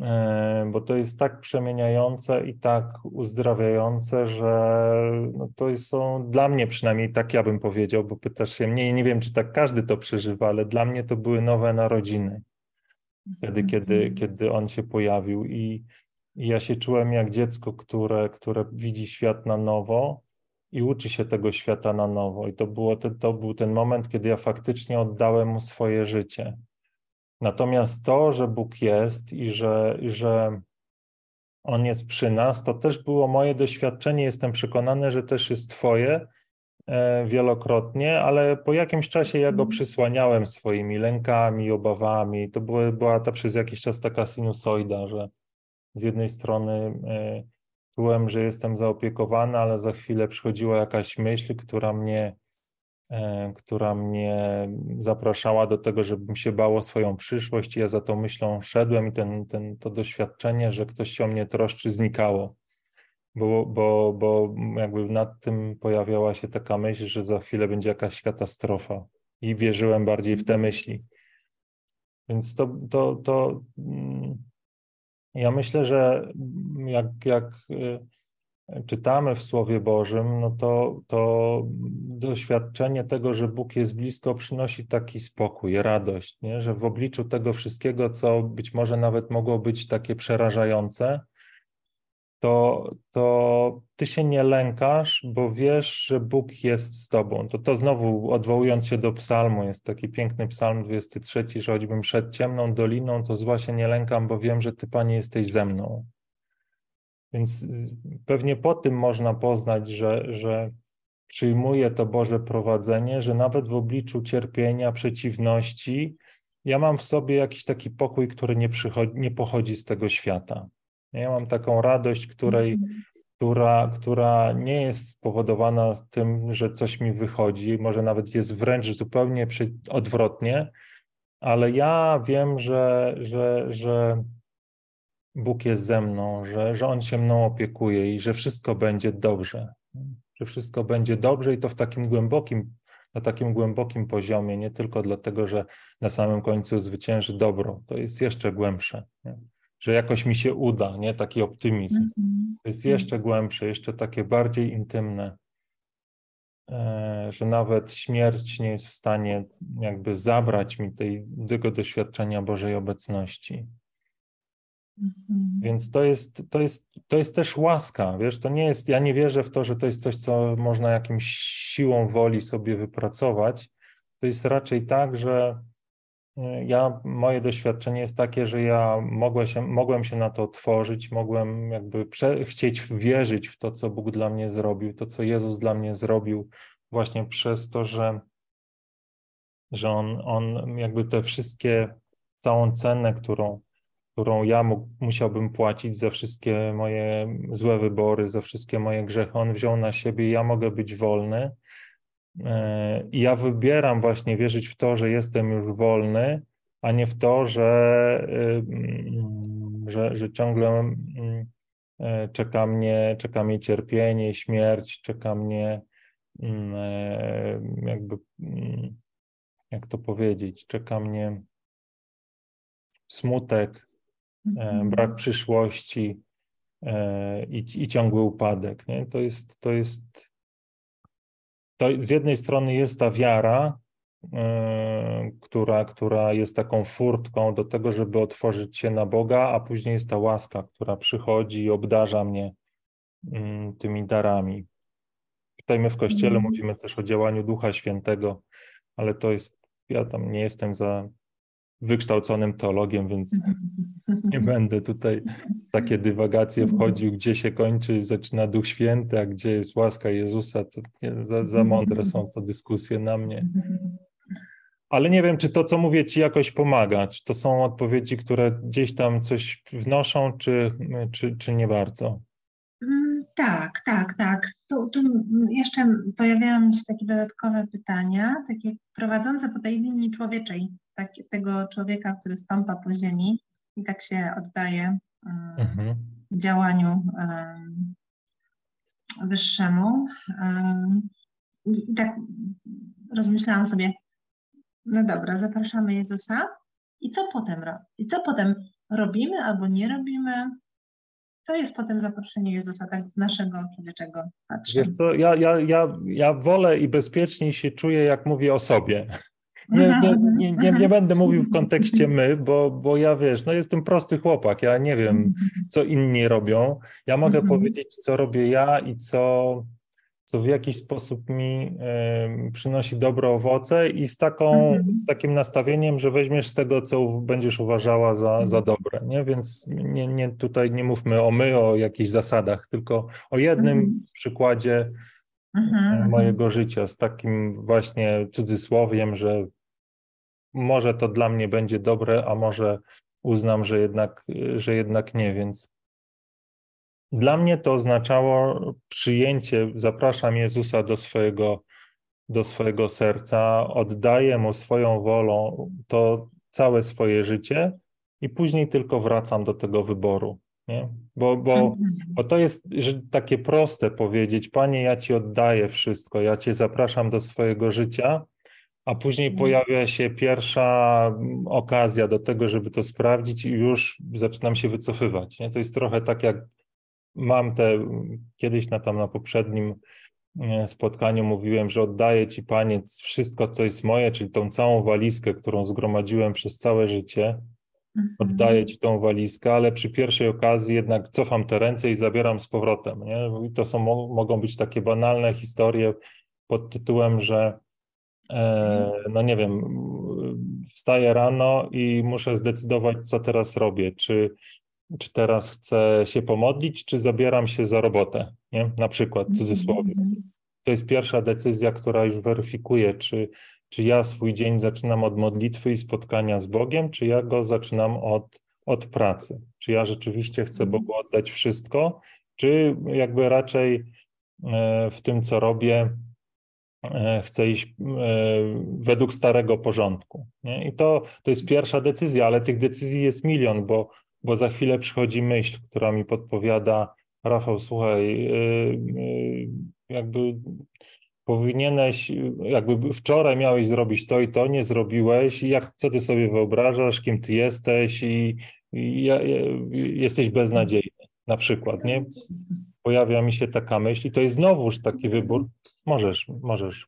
e, bo to jest tak przemieniające i tak uzdrawiające, że no to są dla mnie przynajmniej tak ja bym powiedział, bo pytasz się mnie i nie wiem, czy tak każdy to przeżywa, ale dla mnie to były nowe narodziny. Wtedy, kiedy, mhm. kiedy on się pojawił i i ja się czułem jak dziecko, które, które widzi świat na nowo i uczy się tego świata na nowo. I to, było te, to był ten moment, kiedy ja faktycznie oddałem mu swoje życie. Natomiast to, że Bóg jest i że, i że On jest przy nas, to też było moje doświadczenie. Jestem przekonany, że też jest Twoje e, wielokrotnie, ale po jakimś czasie ja go mhm. przysłaniałem swoimi lękami, obawami. To była, była ta przez jakiś czas taka sinusoida, że z jednej strony e, czułem, że jestem zaopiekowany, ale za chwilę przychodziła jakaś myśl, która mnie, która mnie zapraszała do tego, żebym się bał o swoją przyszłość. I ja za tą myślą szedłem i ten, ten, to doświadczenie, że ktoś się o mnie troszczy, znikało. Bo, bo, bo jakby nad tym pojawiała się taka myśl, że za chwilę będzie jakaś katastrofa. I wierzyłem bardziej w te myśli. Więc to, to, to mm, ja myślę, że jak, jak y, czytamy w Słowie Bożym, no to, to doświadczenie tego, że Bóg jest blisko, przynosi taki spokój, radość, nie? że w obliczu tego wszystkiego, co być może nawet mogło być takie przerażające, to, to ty się nie lękasz, bo wiesz, że Bóg jest z tobą. To, to znowu odwołując się do psalmu, jest taki piękny psalm 23, że choćbym przed ciemną doliną, to zła się nie lękam, bo wiem, że ty, Panie, jesteś ze mną. Więc pewnie po tym można poznać, że, że przyjmuję to Boże prowadzenie, że nawet w obliczu cierpienia, przeciwności, ja mam w sobie jakiś taki pokój, który nie, nie pochodzi z tego świata. Ja mam taką radość, której, mhm. która, która nie jest spowodowana tym, że coś mi wychodzi, może nawet jest wręcz zupełnie odwrotnie, ale ja wiem, że, że, że Bóg jest ze mną, że, że On się mną opiekuje i że wszystko będzie dobrze. Że wszystko będzie dobrze i to w takim głębokim, na takim głębokim poziomie, nie tylko dlatego, że na samym końcu zwycięży dobro. To jest jeszcze głębsze. Nie? Że jakoś mi się uda, nie? Taki optymizm. Mhm. To jest jeszcze głębsze, jeszcze takie bardziej intymne. E, że nawet śmierć nie jest w stanie jakby zabrać mi tej, tego doświadczenia Bożej obecności. Mhm. Więc to jest, to, jest, to jest też łaska, wiesz, to nie jest, ja nie wierzę w to, że to jest coś, co można jakimś siłą woli sobie wypracować. To jest raczej tak, że y, ja, moje doświadczenie jest takie, że ja mogłem się, mogłem się na to otworzyć, mogłem jakby prze, chcieć wierzyć w to, co Bóg dla mnie zrobił, to, co Jezus dla mnie zrobił, właśnie przez to, że, że on, on jakby te wszystkie, całą cenę, którą którą ja mógł, musiałbym płacić za wszystkie moje złe wybory, za wszystkie moje grzechy. On wziął na siebie, ja mogę być wolny. E, I ja wybieram właśnie wierzyć w to, że jestem już wolny, a nie w to, że, że, że ciągle e, czeka mnie, czeka mnie cierpienie, śmierć, czeka mnie e, jakby, jak to powiedzieć, czeka mnie smutek. Brak przyszłości e, i, i ciągły upadek. Nie? To jest, to jest, to z jednej strony jest ta wiara, e, która, która jest taką furtką do tego, żeby otworzyć się na Boga, a później jest ta łaska, która przychodzi i obdarza mnie mm, tymi darami. Tutaj my w Kościele mm. mówimy też o działaniu Ducha Świętego, ale to jest, ja tam nie jestem za wykształconym teologiem, więc nie będę tutaj takie dywagacje wchodził, gdzie się kończy i zaczyna Duch Święty, a gdzie jest łaska Jezusa. To nie, za, za mądre są to dyskusje na mnie. Ale nie wiem, czy to, co mówię, ci jakoś pomaga. Czy to są odpowiedzi, które gdzieś tam coś wnoszą, czy, czy, czy nie bardzo? Mm, tak, tak, tak. Tu, tu jeszcze pojawiają się takie dodatkowe pytania, takie prowadzące po tej linii człowieczej tak, tego człowieka, który stąpa po ziemi i tak się oddaje um, mhm. działaniu um, wyższemu. Um, I tak rozmyślałam sobie, no dobra, zapraszamy Jezusa i co potem, i co potem robimy albo nie robimy? Co jest potem zaproszenie Jezusa, tak z naszego człowieczego patrzenia? Ja, ja, ja, ja wolę i bezpieczniej się czuję, jak mówię o sobie. Nie, nie, mhm. nie, nie, nie, będę mówił w kontekście my, bo, bo ja wiesz, no jestem prosty chłopak, ja nie wiem, mhm. co inni robią. Ja mogę mhm. powiedzieć, co robię ja i co, co w jakiś sposób mi y, przynosi dobre owoce i z, taką, z takim nastawieniem, że weźmiesz z tego, co będziesz uważała za, za dobre. Nie? Więc nie, nie, tutaj nie mówmy o my, o jakichś zasadach, tylko o jednym przykładzie e, mojego życia z takim właśnie cudzysłowiem, że może to dla mnie będzie dobre, a może uznam, że jednak, że jednak nie, więc dla mnie to oznaczało przyjęcie, zapraszam Jezusa do swojego, do swojego serca, oddaję Mu swoją wolą to całe swoje życie i później tylko wracam do tego wyboru. Nie? Bo, bo, mhm. bo to jest takie proste powiedzieć, Panie, ja Ci oddaję wszystko, ja Cię zapraszam do swojego życia, a później mhm. pojawia się pierwsza mm, okazja do tego, żeby to sprawdzić i już zaczynam się wycofywać. Nie? To jest trochę tak jak mam te, kiedyś na tam na poprzednim spotkaniu mówiłem, że oddaję Ci Panie wszystko, co jest moje, czyli tą całą walizkę, którą zgromadziłem przez całe życie. Oddaję ci tą walizkę, ale przy pierwszej okazji jednak cofam te ręce i zabieram z powrotem. Nie? I to są, mogą być takie banalne historie pod tytułem, że e, no nie wiem, wstaję rano i muszę zdecydować, co teraz robię. Czy, czy teraz chcę się pomodlić, czy zabieram się za robotę, nie? Na przykład, w cudzysłowie. To jest pierwsza decyzja, która już weryfikuje, czy, czy ja swój dzień zaczynam od modlitwy i spotkania z Bogiem, czy ja go zaczynam od, od pracy. Czy ja rzeczywiście chcę mhm. Bogu oddać wszystko, czy jakby raczej e, w tym, co robię, e, chcę iść e, według starego porządku. Nie? I to, to jest pierwsza decyzja, ale tych decyzji jest milion, bo, bo za chwilę przychodzi myśl, która mi podpowiada, Rafał, słuchaj, jakby powinieneś, jakby wczoraj miałeś zrobić to i to, nie zrobiłeś, jak, co ty sobie wyobrażasz, kim ty jesteś i, i, i jesteś beznadziejny, na przykład, nie? Pojawia mi się taka myśl i to jest znowuż taki wybór, możesz, możesz.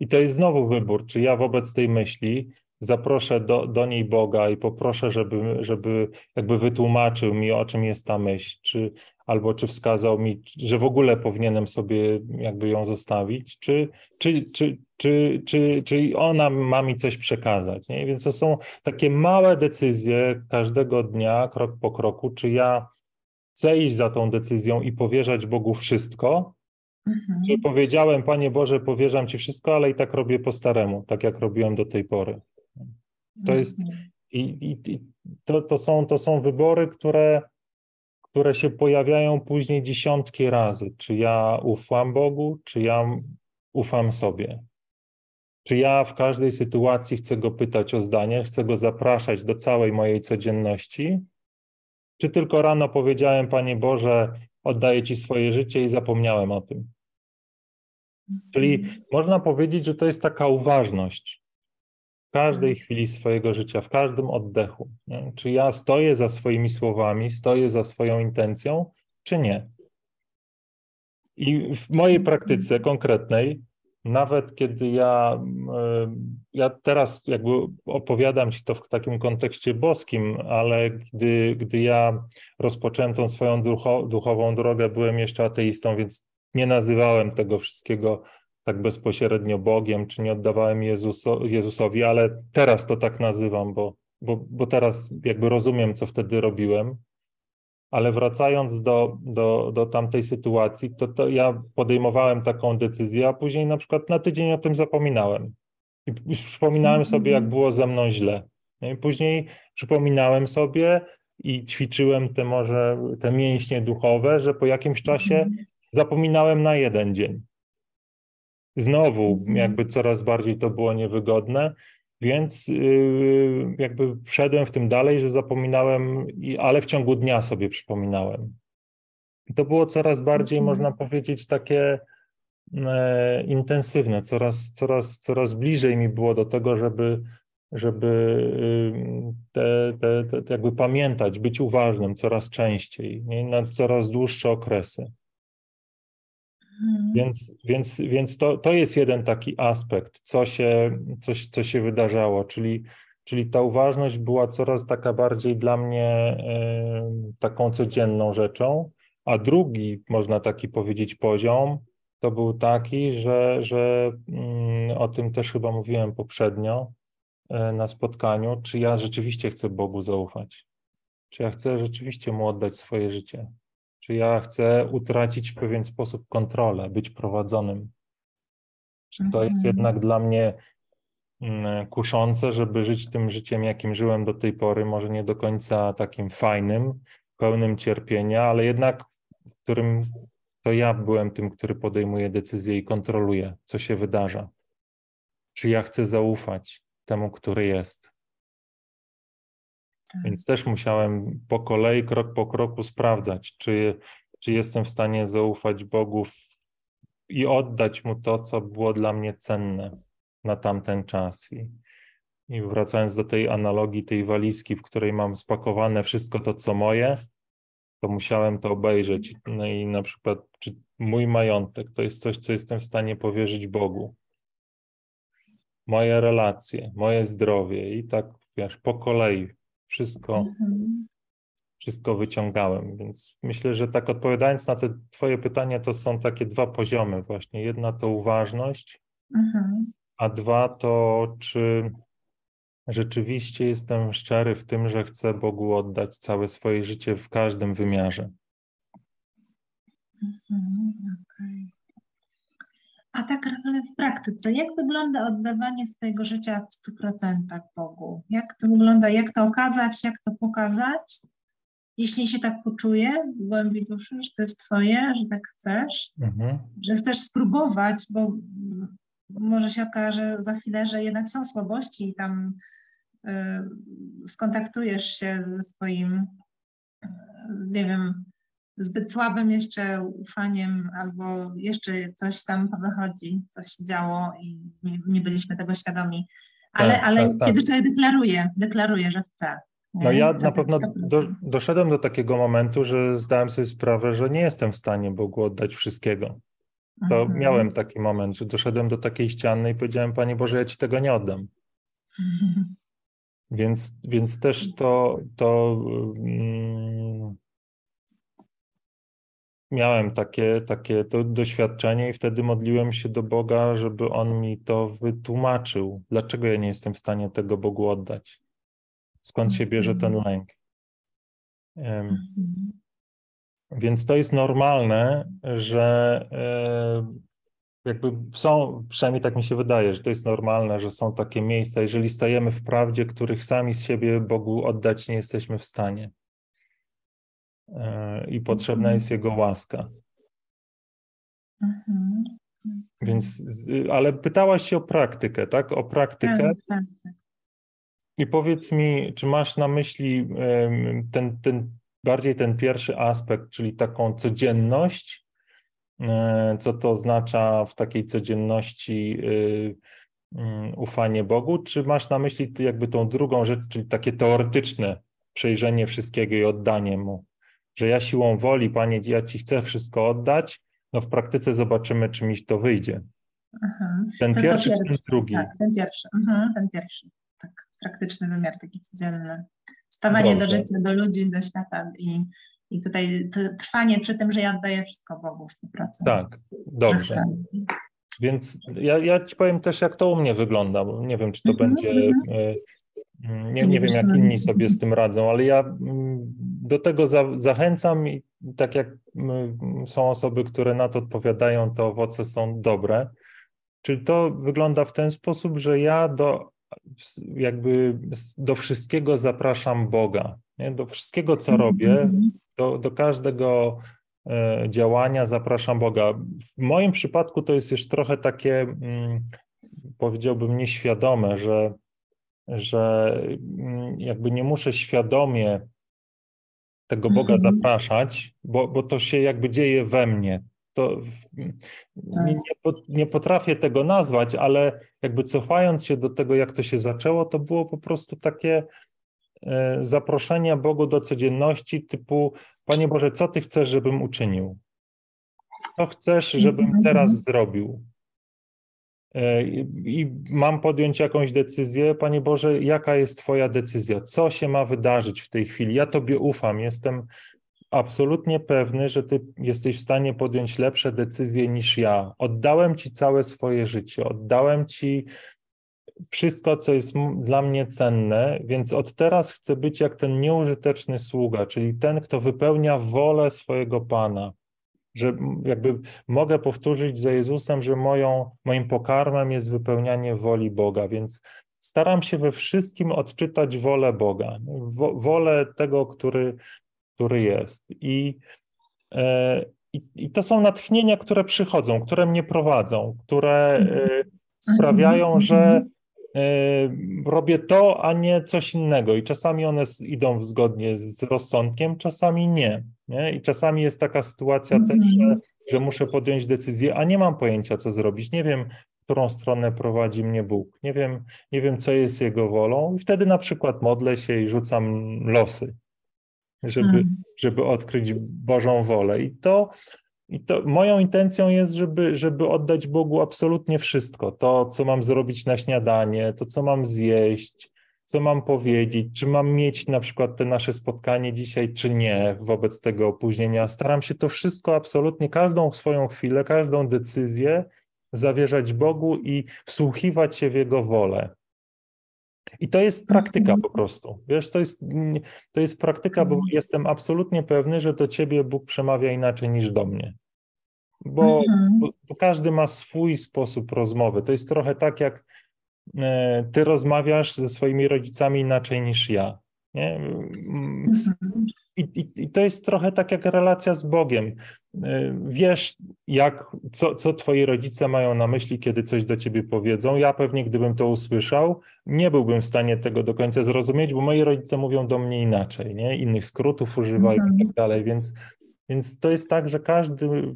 I to jest znowu wybór, czy ja wobec tej myśli zaproszę do, do niej Boga i poproszę, żeby, żeby jakby wytłumaczył mi, o czym jest ta myśl, czy, albo czy wskazał mi, że w ogóle powinienem sobie jakby ją zostawić, czy, czy, czy, czy, czy, czy ona ma mi coś przekazać. Nie? Więc to są takie małe decyzje każdego dnia, krok po kroku, czy ja chcę iść za tą decyzją i powierzać Bogu wszystko, mhm. czy powiedziałem, Panie Boże, powierzam Ci wszystko, ale i tak robię po staremu, tak jak robiłem do tej pory. To jest mhm. i, i, i to, to, są, to są wybory, które, które się pojawiają później dziesiątki razy. Czy ja ufam Bogu, czy ja ufam sobie? Czy ja w każdej sytuacji chcę go pytać o zdanie, chcę go zapraszać do całej mojej codzienności? Czy tylko rano powiedziałem, Panie Boże, oddaję Ci swoje życie i zapomniałem o tym? Czyli mhm. można powiedzieć, że to jest taka uważność każdej mhm. chwili swojego życia, w każdym oddechu. Nie? Czy ja stoję za swoimi słowami, stoję za swoją intencją, czy nie? I w mojej mhm. praktyce konkretnej, nawet kiedy ja, ja teraz jakby opowiadam Ci to w takim kontekście boskim, ale gdy, gdy ja rozpocząłem tą swoją duchową drogę, byłem jeszcze ateistą, więc nie nazywałem tego wszystkiego tak bezpośrednio Bogiem, czy nie oddawałem Jezuso, Jezusowi, ale teraz to tak nazywam, bo, bo, bo teraz jakby rozumiem, co wtedy robiłem. Ale wracając do, do, do tamtej sytuacji, to, to ja podejmowałem taką decyzję, a później na przykład na tydzień o tym zapominałem. I przypominałem sobie, jak było ze mną źle. I później przypominałem sobie i ćwiczyłem te może te mięśnie duchowe, że po jakimś czasie mhm. zapominałem na jeden dzień. Znowu mhm. jakby coraz bardziej to było niewygodne, więc yy, jakby wszedłem w tym dalej, że zapominałem, ale w ciągu dnia sobie przypominałem. I to było coraz bardziej, mhm. można powiedzieć, takie e, intensywne, coraz, coraz, coraz bliżej mi było do tego, żeby, żeby te, te, te, jakby pamiętać, być uważnym coraz częściej, nie? na coraz dłuższe okresy. Mhm. Więc, więc, więc to, to jest jeden taki aspekt, co się, coś, co się wydarzało, czyli, czyli ta uważność była coraz taka bardziej dla mnie y, taką codzienną rzeczą, a drugi, można taki powiedzieć, poziom to był taki, że, że y, o tym też chyba mówiłem poprzednio y, na spotkaniu, czy ja rzeczywiście chcę Bogu zaufać, czy ja chcę rzeczywiście Mu oddać swoje życie. Czy ja chcę utracić w pewien sposób kontrolę, być prowadzonym? Czy to jest mhm. jednak dla mnie mm, kuszące, żeby żyć tym życiem, jakim żyłem do tej pory, może nie do końca takim fajnym, pełnym cierpienia, ale jednak w którym to ja byłem tym, który podejmuje decyzje i kontroluje, co się wydarza. Czy ja chcę zaufać temu, który jest? Tak. Więc też musiałem po kolei, krok po kroku sprawdzać, czy, czy jestem w stanie zaufać Bogu i oddać Mu to, co było dla mnie cenne na tamten czas. I, I wracając do tej analogii, tej walizki, w której mam spakowane wszystko to, co moje, to musiałem to obejrzeć. No i na przykład, czy mój majątek to jest coś, co jestem w stanie powierzyć Bogu. Moje relacje, moje zdrowie i tak, wiesz, po kolei Wszystko, mhm. wszystko wyciągałem. Więc myślę, że tak odpowiadając na te Twoje pytania, to są takie dwa poziomy właśnie. Jedna to uważność, mhm. a dwa to czy rzeczywiście jestem szczery w tym, że chcę Bogu oddać całe swoje życie w każdym wymiarze. Mhm. A tak w praktyce, jak wygląda oddawanie swojego życia w 100% Bogu? Jak to wygląda, jak to okazać, jak to pokazać? Jeśli się tak poczuje w głębi duszy, że to jest Twoje, że tak chcesz, mhm. że chcesz spróbować, bo może się okaże za chwilę, że jednak są słabości i tam y, skontaktujesz się ze swoim, y, nie wiem, zbyt słabym jeszcze ufaniem albo jeszcze coś tam wychodzi, coś się działo i nie, nie byliśmy tego świadomi. Ale, tak, ale tak, tak. kiedy człowiek deklaruje, deklaruje, że chce. No ja na pewno do, doszedłem do takiego momentu, że zdałem sobie sprawę, że nie jestem w stanie Bogu oddać wszystkiego. To mhm. miałem taki moment, że doszedłem do takiej ściany i powiedziałem, Panie Boże, ja Ci tego nie oddam. Mhm. Więc, więc też to, to um, miałem takie, takie to doświadczenie i wtedy modliłem się do Boga, żeby On mi to wytłumaczył. Dlaczego ja nie jestem w stanie tego Bogu oddać? Skąd się bierze ten mhm. lęk? Um, więc to jest normalne, że e, jakby są, przynajmniej tak mi się wydaje, że to jest normalne, że są takie miejsca, jeżeli stajemy w prawdzie, których sami z siebie Bogu oddać nie jesteśmy w stanie. E, I potrzebna jest Jego łaska. Mhm. Więc, ale pytałaś się o praktykę, tak? O praktykę. Tak, tak, tak. I powiedz mi, czy masz na myśli ten, ten bardziej ten pierwszy aspekt, czyli taką codzienność, e, co to oznacza w takiej codzienności y, mm, ufanie Bogu, czy masz na myśli jakby tą drugą rzecz, czyli takie teoretyczne przejrzenie wszystkiego i oddanie Mu? Że ja siłą woli, Panie, ja Ci chcę wszystko oddać, no w praktyce zobaczymy, czy mi to wyjdzie. Aha. Ten pierwszy, pierwszy, czy ten drugi? Tak, ten pierwszy. Aha, ten pierwszy. Tak, praktyczny wymiar, taki codzienny. Stawanie Dobrze. do życia, do ludzi, do świata i, i tutaj trwanie przy tym, że ja oddaję wszystko Bogu w 100%. Tak, dobrze. Więc ja, ja ci powiem też, jak to u mnie wygląda, bo nie wiem, czy to mm -hmm, będzie. Nie, nie wiem, jak inni sobie z tym radzą, ale ja mm, do tego za, zachęcam i tak jak mm, są osoby, które na to odpowiadają, te owoce są dobre. Czyli to wygląda w ten sposób, że ja do jakby do wszystkiego zapraszam Boga. Nie? Do wszystkiego, co mhm, robię, mhm. do, do każdego e, działania zapraszam Boga. W moim przypadku to jest już trochę takie, mm, powiedziałbym, nieświadome, że, że mm, jakby nie muszę świadomie tego Boga mhm. zapraszać, bo, bo to się jakby dzieje we mnie to nie, nie, potrafię tego nazwać, ale jakby cofając się do tego, jak to się zaczęło, to było po prostu takie e, zaproszenie Bogu do codzienności typu Panie Boże, co Ty chcesz, żebym uczynił? Co chcesz, żebym mhm. teraz zrobił? E, I mam podjąć jakąś decyzję, Panie Boże, jaka jest Twoja decyzja? Co się ma wydarzyć w tej chwili? Ja Tobie ufam, jestem absolutnie pewny, że ty jesteś w stanie podjąć lepsze decyzje niż ja. Oddałem ci całe swoje życie, oddałem ci wszystko, co jest dla mnie cenne, więc od teraz chcę być jak ten nieużyteczny sługa, czyli ten, kto wypełnia wolę swojego Pana. Że jakby mogę powtórzyć za Jezusem, że moją, moim pokarmem jest wypełnianie woli Boga, więc staram się we wszystkim odczytać wolę Boga, wolę tego, który który jest. I, e, i, I, to są natchnienia, które przychodzą, które mnie prowadzą, które e, mhm. sprawiają, mhm. że e, robię to, a nie coś innego. I czasami one idą zgodnie z rozsądkiem, czasami nie. nie? I czasami jest taka sytuacja też, że, mhm. że muszę podjąć decyzję, a nie mam pojęcia, co zrobić. Nie wiem, w którą stronę prowadzi mnie Bóg. Nie wiem, nie wiem, co jest Jego wolą. I wtedy na przykład modlę się i rzucam losy żeby, hmm. żeby odkryć Bożą wolę. I to, i to moją intencją jest, żeby, żeby oddać Bogu absolutnie wszystko. To, co mam zrobić na śniadanie, to, co mam zjeść, co mam powiedzieć, czy mam mieć na przykład te nasze spotkanie dzisiaj, czy nie, wobec tego opóźnienia. Staram się to wszystko absolutnie, każdą swoją chwilę, każdą decyzję zawierzać Bogu i wsłuchiwać się w Jego wolę. I to jest praktyka mhm. po prostu. Wiesz, to jest, to jest praktyka, bo mhm. jestem absolutnie pewny, że do ciebie Bóg przemawia inaczej niż do mnie. Bo, mhm. bo, bo każdy ma swój sposób rozmowy. To jest trochę tak, jak e, ty rozmawiasz ze swoimi rodzicami inaczej niż ja. Nie? I, i, I, to jest trochę tak jak relacja z Bogiem. Y, wiesz, jak, co, co twoi rodzice mają na myśli, kiedy coś do ciebie powiedzą. Ja pewnie, gdybym to usłyszał, nie byłbym w stanie tego do końca zrozumieć, bo moi rodzice mówią do mnie inaczej, nie? innych skrótów używają mhm. i tak dalej, więc, więc to jest tak, że każdy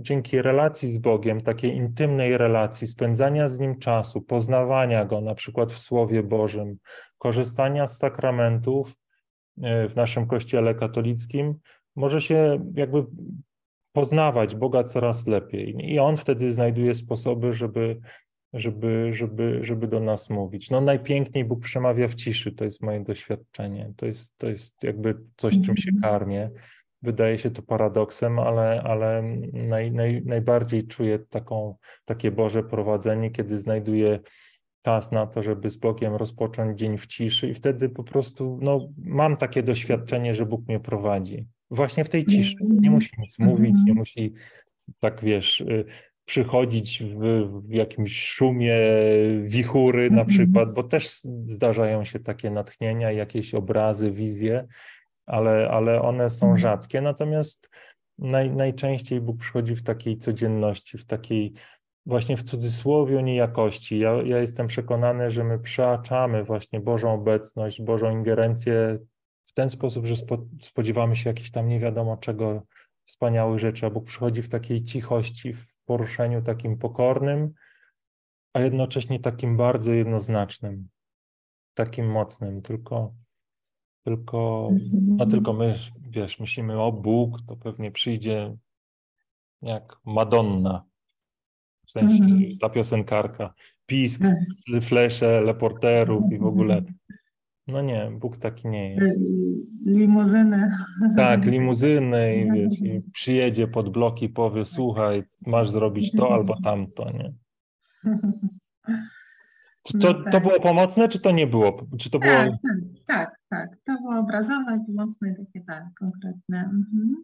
dzięki relacji z Bogiem, takiej intymnej relacji, spędzania z Nim czasu, poznawania Go na przykład w Słowie Bożym, korzystania z sakramentów, w naszym kościele katolickim, może się jakby poznawać Boga coraz lepiej. I on wtedy znajduje sposoby, żeby, żeby, żeby, żeby do nas mówić. No najpiękniej Bóg przemawia w ciszy, to jest moje doświadczenie. To jest, to jest jakby coś, czym się mhm. karmię. Wydaje się to paradoksem, ale, ale naj, naj, najbardziej czuję taką, takie Boże prowadzenie, kiedy znajduję czas na to, żeby z Bogiem rozpocząć dzień w ciszy i wtedy po prostu no, mam takie doświadczenie, że Bóg mnie prowadzi. Właśnie w tej ciszy. Nie musi nic mówić, nie musi tak wiesz, y, przychodzić w, w jakimś szumie wichury na przykład, bo też zdarzają się takie natchnienia, jakieś obrazy, wizje, ale, ale one są rzadkie. Natomiast naj, najczęściej Bóg przychodzi w takiej codzienności, w takiej właśnie w cudzysłowie niejakości. Ja, ja jestem przekonany, że my przeaczamy właśnie Bożą obecność, Bożą ingerencję w ten sposób, że spo, spodziewamy się jakichś tam nie wiadomo czego wspaniałych rzeczy, a Bóg przychodzi w takiej cichości, w poruszeniu takim pokornym, a jednocześnie takim bardzo jednoznacznym, takim mocnym, tylko tylko, no tylko my, wiesz, myślimy, o Bóg, to pewnie przyjdzie jak Madonna, w sensie mm. ta piosenkarka, pisk, mm. flesze, leporterów i w ogóle. No nie, Bóg taki nie jest. Limuzyny. Tak, limuzyny i, wiesz, i przyjedzie pod bloki i powie, słuchaj, masz zrobić to albo tamto, nie? To, no tak. to było pomocne, czy to nie było? Czy to było... Tak, tak, tak, tak. To było obrazowe, pomocne, takie tak, konkretne. Mhm.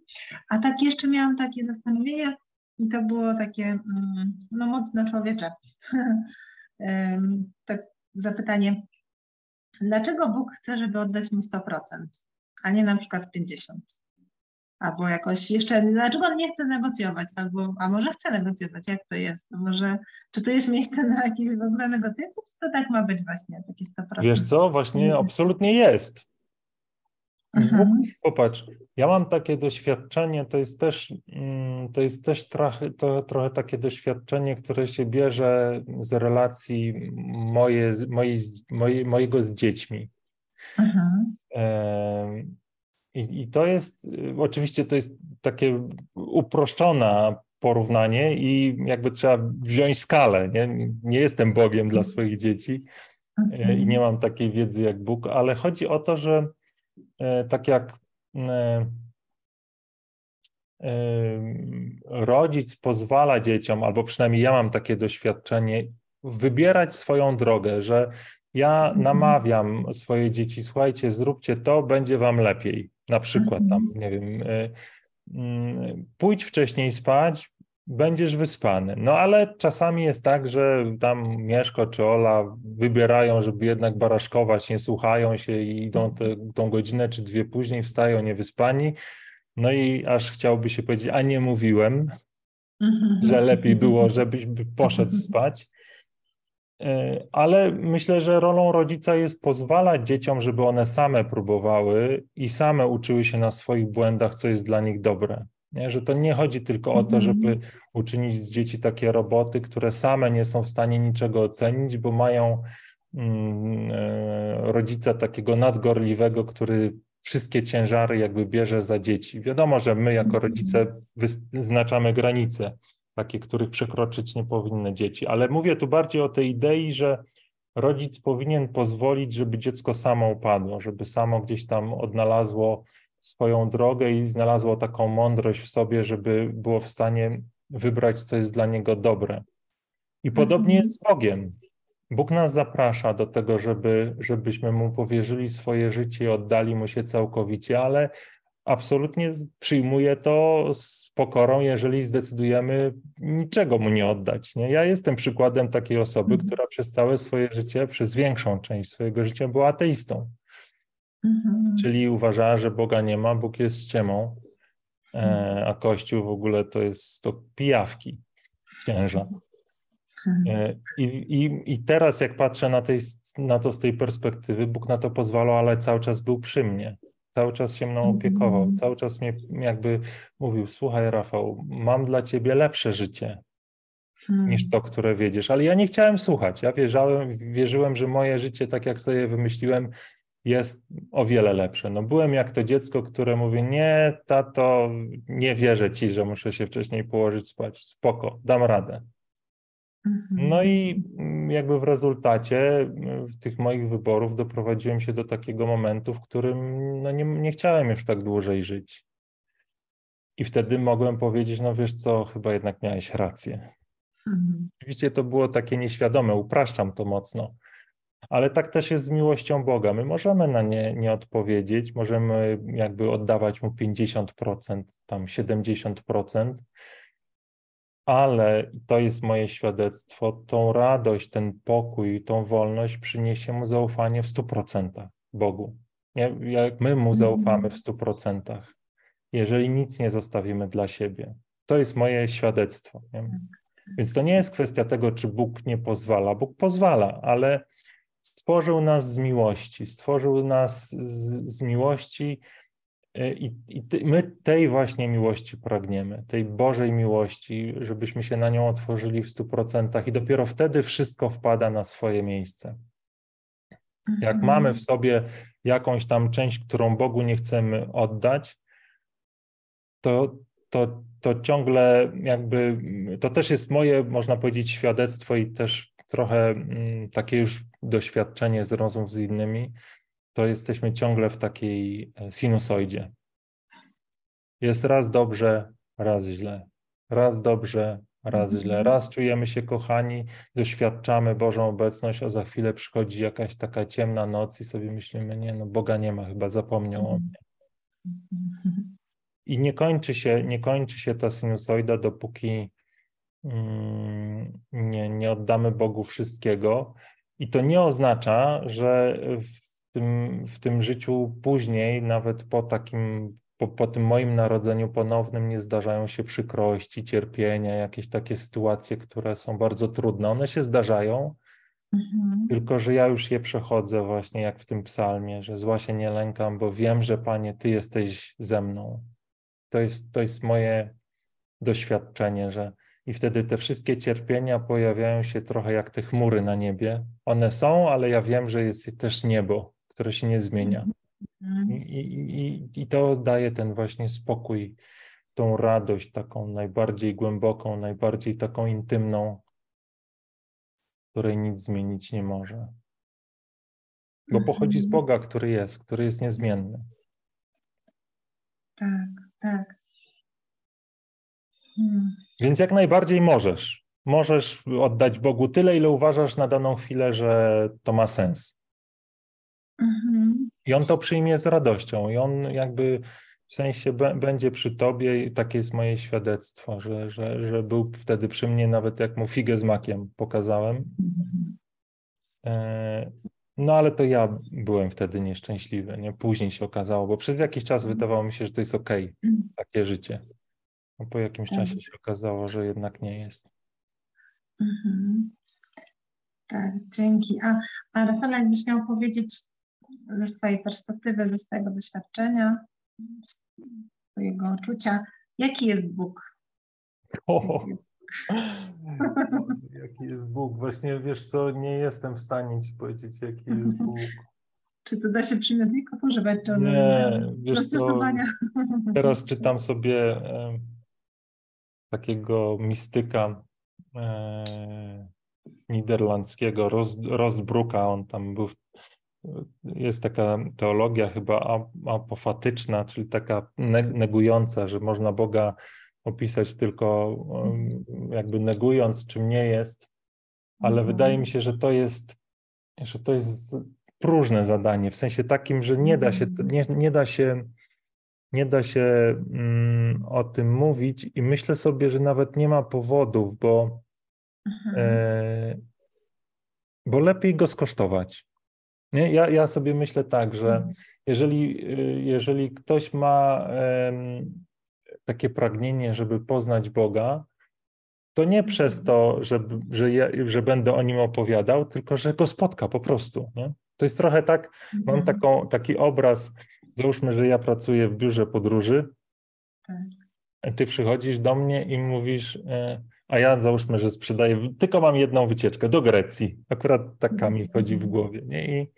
A tak jeszcze miałam takie zastanowienie, i to było takie mm, no, mocno człowiecze. (laughs) tak zapytanie, dlaczego Bóg chce, żeby oddać mu 100%, a nie na przykład 50%? Albo jakoś jeszcze, dlaczego on nie chce negocjować? Albo, a może chce negocjować? Jak to jest? A może, czy to jest miejsce na jakieś w ogóle negocjacje, czy to tak ma być właśnie, takie 100%? Wiesz co, właśnie absolutnie jest. Mhm. Popatrz, ja mam takie doświadczenie, to jest też, mm, to jest też trochę, to, trochę takie doświadczenie, które się bierze z relacji moje, moje, moje, mojego z dziećmi. Mhm. I, I to jest, oczywiście to jest takie uproszczone porównanie i jakby trzeba wziąć skalę. Nie, nie jestem Bogiem dla mhm. swoich dzieci mhm. i nie mam takiej wiedzy jak Bóg, ale chodzi o to, że E, tak jak e, e, rodzic pozwala dzieciom, albo przynajmniej ja mam takie doświadczenie, wybierać swoją drogę, że ja mhm. namawiam swoje dzieci, słuchajcie, zróbcie to, będzie wam lepiej. Na przykład tam, mhm. nie wiem, mm, pójdź wcześniej spać, będziesz wyspany. No ale czasami jest tak, że tam Mieszko czy Ola wybierają, żeby jednak baraszkować, nie słuchają się i idą te, tą godzinę czy dwie później, wstają niewyspani. No i aż chciałby się powiedzieć, a nie mówiłem, że lepiej było, żebyś poszedł spać. E, ale myślę, że rolą rodzica jest pozwalać dzieciom, żeby one same próbowały i same uczyły się na swoich błędach, co jest dla nich dobre. Nie? Że to nie chodzi tylko o to, żeby mhm. uczynić z dzieci takie roboty, które same nie są w stanie niczego ocenić, bo mają mm, e, rodzica takiego nadgorliwego, który wszystkie ciężary jakby bierze za dzieci. Wiadomo, że my jako rodzice wyznaczamy granice, takie, których przekroczyć nie powinny dzieci, ale mówię tu bardziej o tej idei, że rodzic powinien pozwolić, żeby dziecko samo upadło, żeby samo gdzieś tam odnalazło swoją drogę i znalazło taką mądrość w sobie, żeby było w stanie wybrać, co jest dla niego dobre. I podobnie mhm. jest z Bogiem. Bóg nas zaprasza do tego, żeby, żebyśmy mu powierzyli swoje życie i oddali mu się całkowicie, ale absolutnie przyjmuję to z pokorą, jeżeli zdecydujemy niczego mu nie oddać. Nie? Ja jestem przykładem takiej osoby, mhm. która przez całe swoje życie, przez większą część swojego życia była ateistą. Mhm. Czyli uważała, że Boga nie ma, Bóg jest ściemą, e, mhm. a Kościół w ogóle to jest to pijawki księża. E, I, i, I teraz, jak patrzę na, tej, na to z tej perspektywy, Bóg na to pozwalał, ale cały czas był przy mnie. Cały czas się mną opiekował, mm. cały czas mnie jakby mówił: Słuchaj, Rafał, mam dla ciebie lepsze życie niż to, które wiedziesz. Ale ja nie chciałem słuchać. Ja wierzałem, wierzyłem, że moje życie, tak jak sobie wymyśliłem, jest o wiele lepsze. No byłem jak to dziecko, które mówi, nie, tato, nie wierzę ci, że muszę się wcześniej położyć spać. Spoko, dam radę. No i mm, jakby w rezultacie tych moich wyborów doprowadziłem się do takiego momentu, w którym no nie, nie chciałem już tak dłużej żyć. I wtedy mogłem powiedzieć, no wiesz co, chyba jednak miałeś rację. Mhm. Oczywiście to było takie nieświadome, upraszczam to mocno, ale tak też jest z miłością Boga. My możemy na nie nie odpowiedzieć, możemy jakby oddawać mu 50%, tam 70%, ale to jest moje świadectwo, tą radość, ten pokój, tą wolność przyniesie mu zaufanie w 100% Bogu. Jak my mu zaufamy w 100%, jeżeli nic nie zostawimy dla siebie. To jest moje świadectwo. Nie? Więc to nie jest kwestia tego, czy Bóg nie pozwala. Bóg pozwala, ale stworzył nas z miłości, stworzył nas z, z miłości E, I, I, my tej właśnie miłości pragniemy, tej Bożej miłości, żebyśmy się na nią otworzyli w stu procentach i dopiero wtedy wszystko wpada na swoje miejsce. Jak mhm. mamy w sobie jakąś tam część, którą Bogu nie chcemy oddać, to, to, to ciągle jakby, to też jest moje, można powiedzieć, świadectwo i też trochę mm, takie już doświadczenie z rozmów z innymi, to jesteśmy ciągle w takiej e, sinusoidzie. Jest raz dobrze, raz źle. Raz dobrze, raz źle. Mhm. Raz czujemy się kochani, doświadczamy Bożą obecność, a za chwilę przychodzi jakaś taka ciemna noc i sobie myślimy, nie, no Boga nie ma, chyba zapomniał o mnie. I nie kończy się, nie kończy się ta sinusoida, dopóki nie, nie oddamy Bogu wszystkiego. I to nie oznacza, że w tym, w tym życiu później, nawet po takim, po, po tym moim narodzeniu ponownym, nie zdarzają się przykrości, cierpienia, jakieś takie sytuacje, które są bardzo trudne. One się zdarzają, mhm. tylko że ja już je przechodzę, właśnie jak w tym psalmie, że zła się nie lękam, bo wiem, że Panie, Ty jesteś ze mną. To jest, to jest moje doświadczenie, że i wtedy te wszystkie cierpienia pojawiają się trochę jak te chmury na niebie. One są, ale ja wiem, że jest też niebo, które się nie zmienia. Mhm. I, i, I to daje ten właśnie spokój, tą radość taką najbardziej głęboką, najbardziej taką intymną, której nic zmienić nie może. Bo pochodzi z mhm. Boga, który jest, który jest niezmienny. Tak, tak. Hmm. Więc jak najbardziej możesz. Możesz oddać Bogu tyle, ile uważasz na daną chwilę, że to ma sens. Mhm. I on to przyjmie z radością i on jakby w sensie będzie przy tobie i takie jest moje świadectwo, że, że, że był wtedy przy mnie, nawet jak mu figę z makiem pokazałem. Mhm. No ale to ja byłem wtedy nieszczęśliwy, nie? Później się okazało, bo przez jakiś czas mhm. wydawało mi się, że to jest okej, okay, takie życie. A po jakimś tak. czasie się okazało, że jednak nie jest. Mhm. Tak, dzięki. A, a Rafał, jakbyś miał powiedzieć ze swojej perspektywy, ze swojego doświadczenia, z swojego odczucia, jaki jest Bóg? O, (laughs) jaki jest Bóg? Właśnie wiesz co, nie jestem w stanie ci powiedzieć, jaki jest Bóg. Czy to da się przymiotników używać, czy nie, wiesz co, teraz czytam sobie takiego mistyka e, niderlandzkiego Rostbruka, on tam był, jest taka teologia chyba apofatyczna, czyli taka negująca, że można Boga opisać tylko jakby negując, czym nie jest, ale mhm. wydaje mi się, że to jest, że to jest próżne zadanie, w sensie takim, że nie da się, mhm. nie, nie da się, nie da się mm, o tym mówić i myślę sobie, że nawet nie ma powodów, bo, mhm. e, bo lepiej go skosztować. Nie? Ja, ja sobie myślę tak, że mhm. jeżeli, y, jeżeli ktoś ma takie pragnienie, żeby poznać Boga, to nie przez to, że, że, ja, że będę o nim opowiadał, tylko że go spotka po prostu. Nie? To jest trochę tak, mam mhm. taką, taki obraz, załóżmy, że ja pracuję w biurze podróży, tak. ty przychodzisz do mnie i mówisz, e, a ja załóżmy, że sprzedaję, tylko mam jedną wycieczkę do Grecji, akurat taka mi chodzi w głowie, nie? I,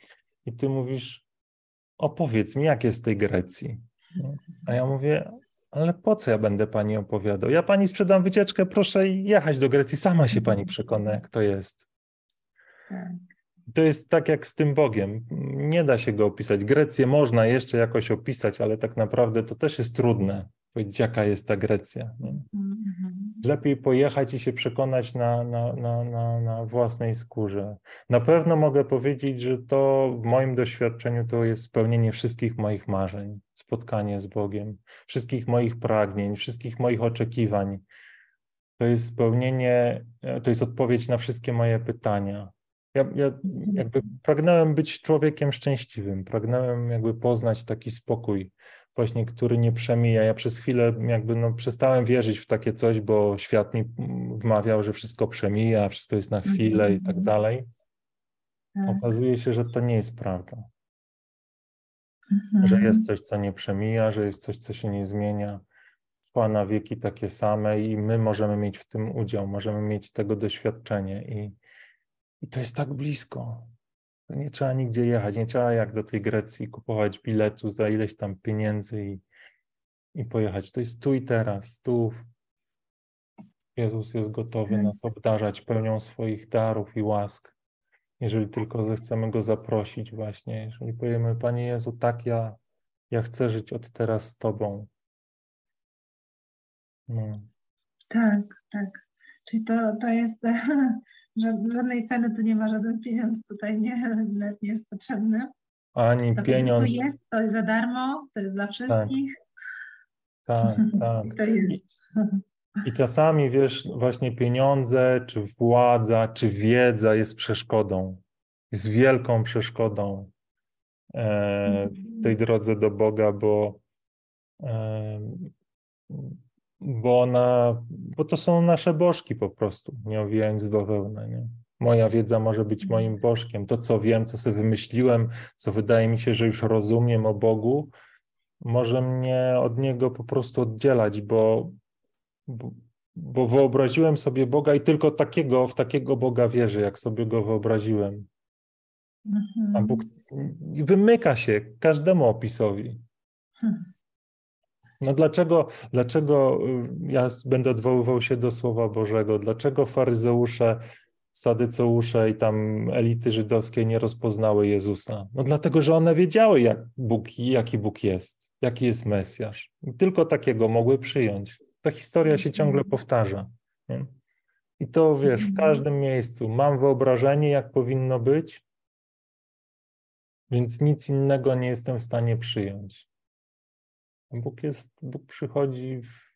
i ty mówisz, opowiedz mi, jak jest w tej Grecji. A ja mówię, ale po co ja będę pani opowiadał? Ja pani sprzedam wycieczkę, proszę jechać do Grecji, sama się pani przekona, jak to jest. To jest tak jak z tym Bogiem. Nie da się go opisać. Grecję można jeszcze jakoś opisać, ale tak naprawdę to też jest trudne powiedzieć, jaka jest ta Grecja. Mhm. Lepiej pojechać i się przekonać na, na, na, na, na własnej skórze. Na pewno mogę powiedzieć, że to w moim doświadczeniu to jest spełnienie wszystkich moich marzeń, spotkanie z Bogiem, wszystkich moich pragnień, wszystkich moich oczekiwań. To jest spełnienie, to jest odpowiedź na wszystkie moje pytania. Ja, ja jakby pragnąłem być człowiekiem szczęśliwym, pragnąłem jakby poznać taki spokój, właśnie, który nie przemija. Ja przez chwilę jakby no, przestałem wierzyć w takie coś, bo świat mi wmawiał, że wszystko przemija, wszystko jest na chwilę i tak mhm. dalej. Tak. Okazuje się, że to nie jest prawda. Że mhm. jest coś, co nie przemija, że jest coś, co się nie zmienia. Trwa na wieki takie same i my możemy mieć w tym udział, możemy mieć tego doświadczenie i, i to jest tak blisko. Nie trzeba nigdzie jechać, nie trzeba jak do tej Grecji kupować biletu za ileś tam pieniędzy i, i pojechać. To jest tu i teraz, tu Jezus jest gotowy mhm. nas obdarzać pełnią swoich darów i łask. Jeżeli tylko zechcemy Go zaprosić właśnie, jeżeli powiemy, Panie Jezu, tak ja, ja chcę żyć od teraz z Tobą. No. Tak, tak. Czyli to, to jest (laughs) żadnej ceny tu nie ma, żaden pieniądz tutaj nie, (laughs) nie jest potrzebny. Ani to pieniądz. To jest, to jest za darmo, to jest dla wszystkich. Tak, (laughs) tak. tak. I to jest. I czasami, wiesz, właśnie pieniądze, czy władza, czy wiedza jest przeszkodą. Jest wielką przeszkodą e, w tej drodze do Boga, bo bo ona, bo to są nasze bożki po prostu, nie owijając z bawełnę, nie? Moja wiedza może być moim bożkiem. To, co wiem, co sobie wymyśliłem, co wydaje mi się, że już rozumiem o Bogu, może mnie od Niego po prostu oddzielać, bo, bo, bo wyobraziłem sobie Boga i tylko takiego, w takiego Boga wierzę, jak sobie Go wyobraziłem. Mhm. A Bóg wymyka się każdemu opisowi. Hmm. No dlaczego, dlaczego y, ja będę odwoływał się do Słowa Bożego? Dlaczego faryzeusze, sadyceusze i tam elity żydowskie nie rozpoznały Jezusa? No dlatego, że one wiedziały, jak Bóg, jaki Bóg jest, jaki jest Mesjasz. Tylko takiego mogły przyjąć. Ta historia się ciągle mhm. powtarza. Nie? I to wiesz, w mhm. każdym miejscu mam wyobrażenie, jak powinno być, więc nic innego nie jestem w stanie przyjąć. Bóg jest, Bóg przychodzi w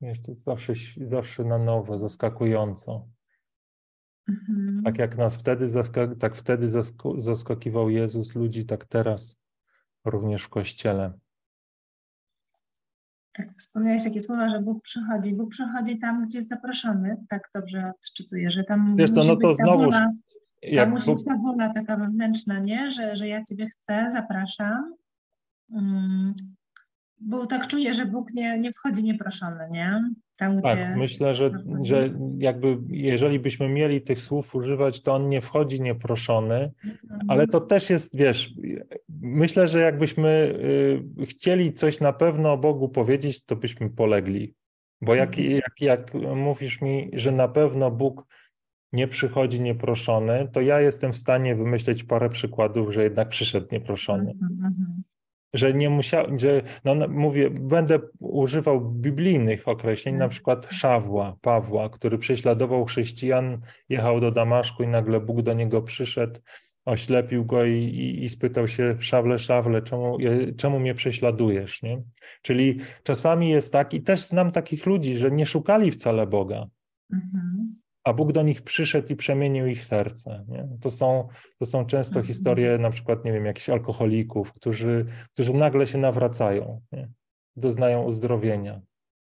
Wiesz, to jest zawsze, zawsze na nowo, zaskakująco. Mhm. Tak jak nas wtedy, tak wtedy zaskakiwał Jezus ludzi, tak teraz również w Kościele. Tak, wspomniałeś takie słowa, że Bóg przychodzi. Bóg przychodzi tam, gdzie jest zaproszony. Tak dobrze odczytuję, że tam Wiesz, to, no to znowu, jak... musi być ta wola taka wewnętrzna, nie? Że, że ja Ciebie chcę, zapraszam. Um, bo tak czuję, że Bóg nie, nie wchodzi nieproszony, nie? Tam, tak, gdzie... myślę, że, że jakby jeżeli byśmy mieli tych słów używać, to on nie wchodzi nieproszony, mhm. ale to też jest, wiesz, myślę, że jakbyśmy y, chcieli coś na pewno o Bogu powiedzieć, to byśmy polegli. Bo jak, mhm. jak, jak mówisz mi, że na pewno Bóg nie przychodzi nieproszony, to ja jestem w stanie wymyśleć parę przykładów, że jednak przyszedł nieproszony. Mm-hmm. Że nie musiał, że no, no, mówię, będę używał biblijnych określeń, na przykład Szawła, Pawła, który prześladował chrześcijan, jechał do Damaszku i nagle Bóg do niego przyszedł, oślepił go i, i, i spytał się, Szawle, Szawle, czemu, czemu mnie prześladujesz? Nie? Czyli czasami jest tak, i też znam takich ludzi, że nie szukali wcale Boga. Mm-hmm a Bóg do nich przyszedł i przemienił ich serce. Nie? To, są, to są często mhm. historie na przykład, nie wiem, jakichś alkoholików, którzy, którzy nagle się nawracają, nie? doznają uzdrowienia.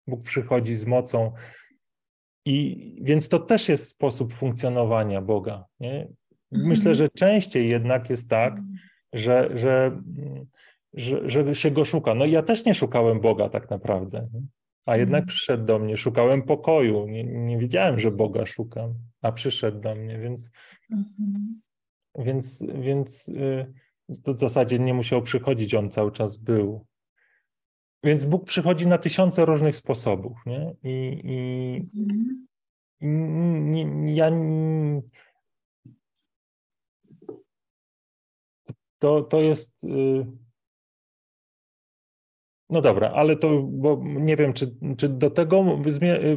Bóg przychodzi z mocą. I więc to też jest sposób funkcjonowania Boga. Nie? Myślę, mhm. że częściej jednak jest tak, mhm. że, że, że, że się go szuka. No ja też nie szukałem Boga tak naprawdę. Nie? A jednak mhm. przyszedł do mnie, szukałem pokoju. Nie, nie wiedziałem, że Boga szukam, a przyszedł do mnie, więc, mhm. więc, więc y, to w zasadzie nie musiał przychodzić, on cały czas był. Więc Bóg przychodzi na tysiące różnych sposobów. Nie? I, i, mhm. i nie, ja. To, to jest. Y, no dobra, ale to, bo nie wiem, czy, czy do tego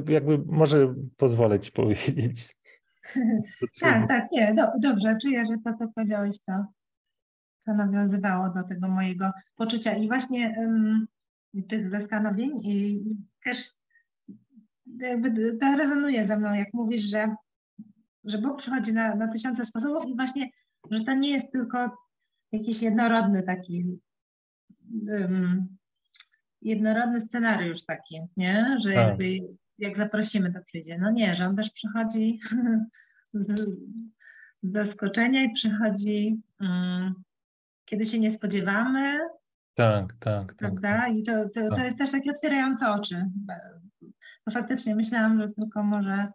jakby może pozwolę ci powiedzieć. (laughs) tak, tak, nie, do, dobrze, czuję, że to, co powiedziałeś, to, to nawiązywało do tego mojego poczucia i właśnie tych zastanowień i też jakby to rezonuje ze mną, jak mówisz, że, że Bóg przychodzi na, na tysiące sposobów i właśnie, że to nie jest tylko jakiś jednorodny taki jednorodny scenariusz taki, nie? Że tak. jakby jak zaprosimy, to przyjdzie. No nie, że on też przychodzi (laughs) z, zaskoczenia i przychodzi, um, kiedy się nie spodziewamy. Tak, tak. tak prawda? Tak. I to, to, to tak. jest też takie otwierające oczy. Bo faktycznie myślałam, że tylko może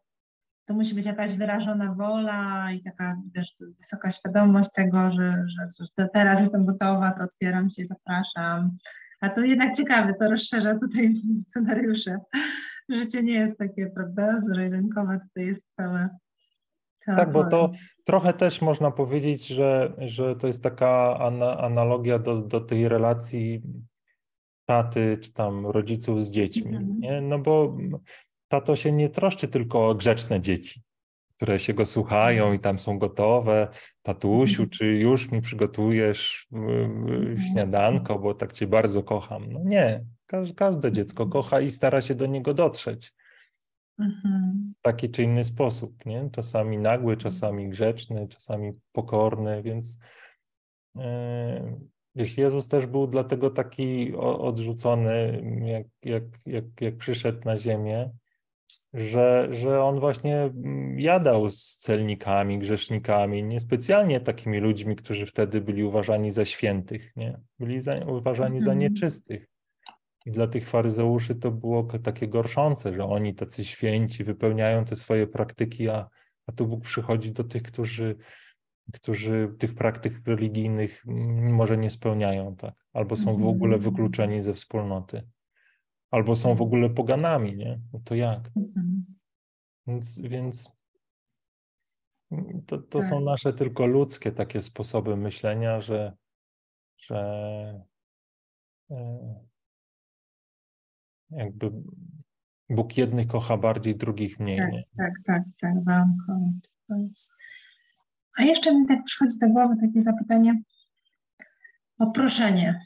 to musi być jakaś wyrażona wola i taka też wysoka świadomość tego, że, że, że teraz jestem gotowa, to otwieram się, zapraszam. A to jednak ciekawe, to rozszerza tutaj (laughs) scenariusze. Życie nie jest takie, prawda, zero-jedynkowe, tutaj jest całe. Tak, bo to trochę też można powiedzieć, że, że to jest taka ana, analogia do, do tej relacji taty czy tam rodziców z dziećmi. Mhm. Nie? No bo tato się nie troszczy tylko o grzeczne dzieci które się go słuchają i tam są gotowe. Tatusiu, mhm. czy już mi przygotujesz mhm. śniadanko, bo tak cię bardzo kocham. No nie, każde dziecko mhm. kocha i stara się do niego dotrzeć. W taki czy inny sposób, nie? Czasami nagły, czasami grzeczny, czasami pokorny, więc yy, Jezus też był dlatego taki odrzucony, jak, jak, jak, jak przyszedł na ziemię, że, że on właśnie mm, jadał z celnikami, grzesznikami, niespecjalnie takimi ludźmi, którzy wtedy byli uważani za świętych, nie? byli za, uważani za mhm. nieczystych. I dla tych faryzeuszy to było takie gorszące, że oni tacy święci wypełniają te swoje praktyki, a, a tu Bóg przychodzi do tych, którzy, którzy tych praktyk religijnych mm, może nie spełniają, tak? albo są w ogóle mhm. wykluczeni ze wspólnoty albo są w ogóle poganami, nie? No to jak? Mhm. Więc, więc to, to tak. są nasze tylko ludzkie takie sposoby myślenia, że, że e, jakby Bóg jednych kocha bardziej, drugich mniej. Tak, nie? tak, tak, tak, A jeszcze mi tak przychodzi do głowy takie zapytanie o proszenie.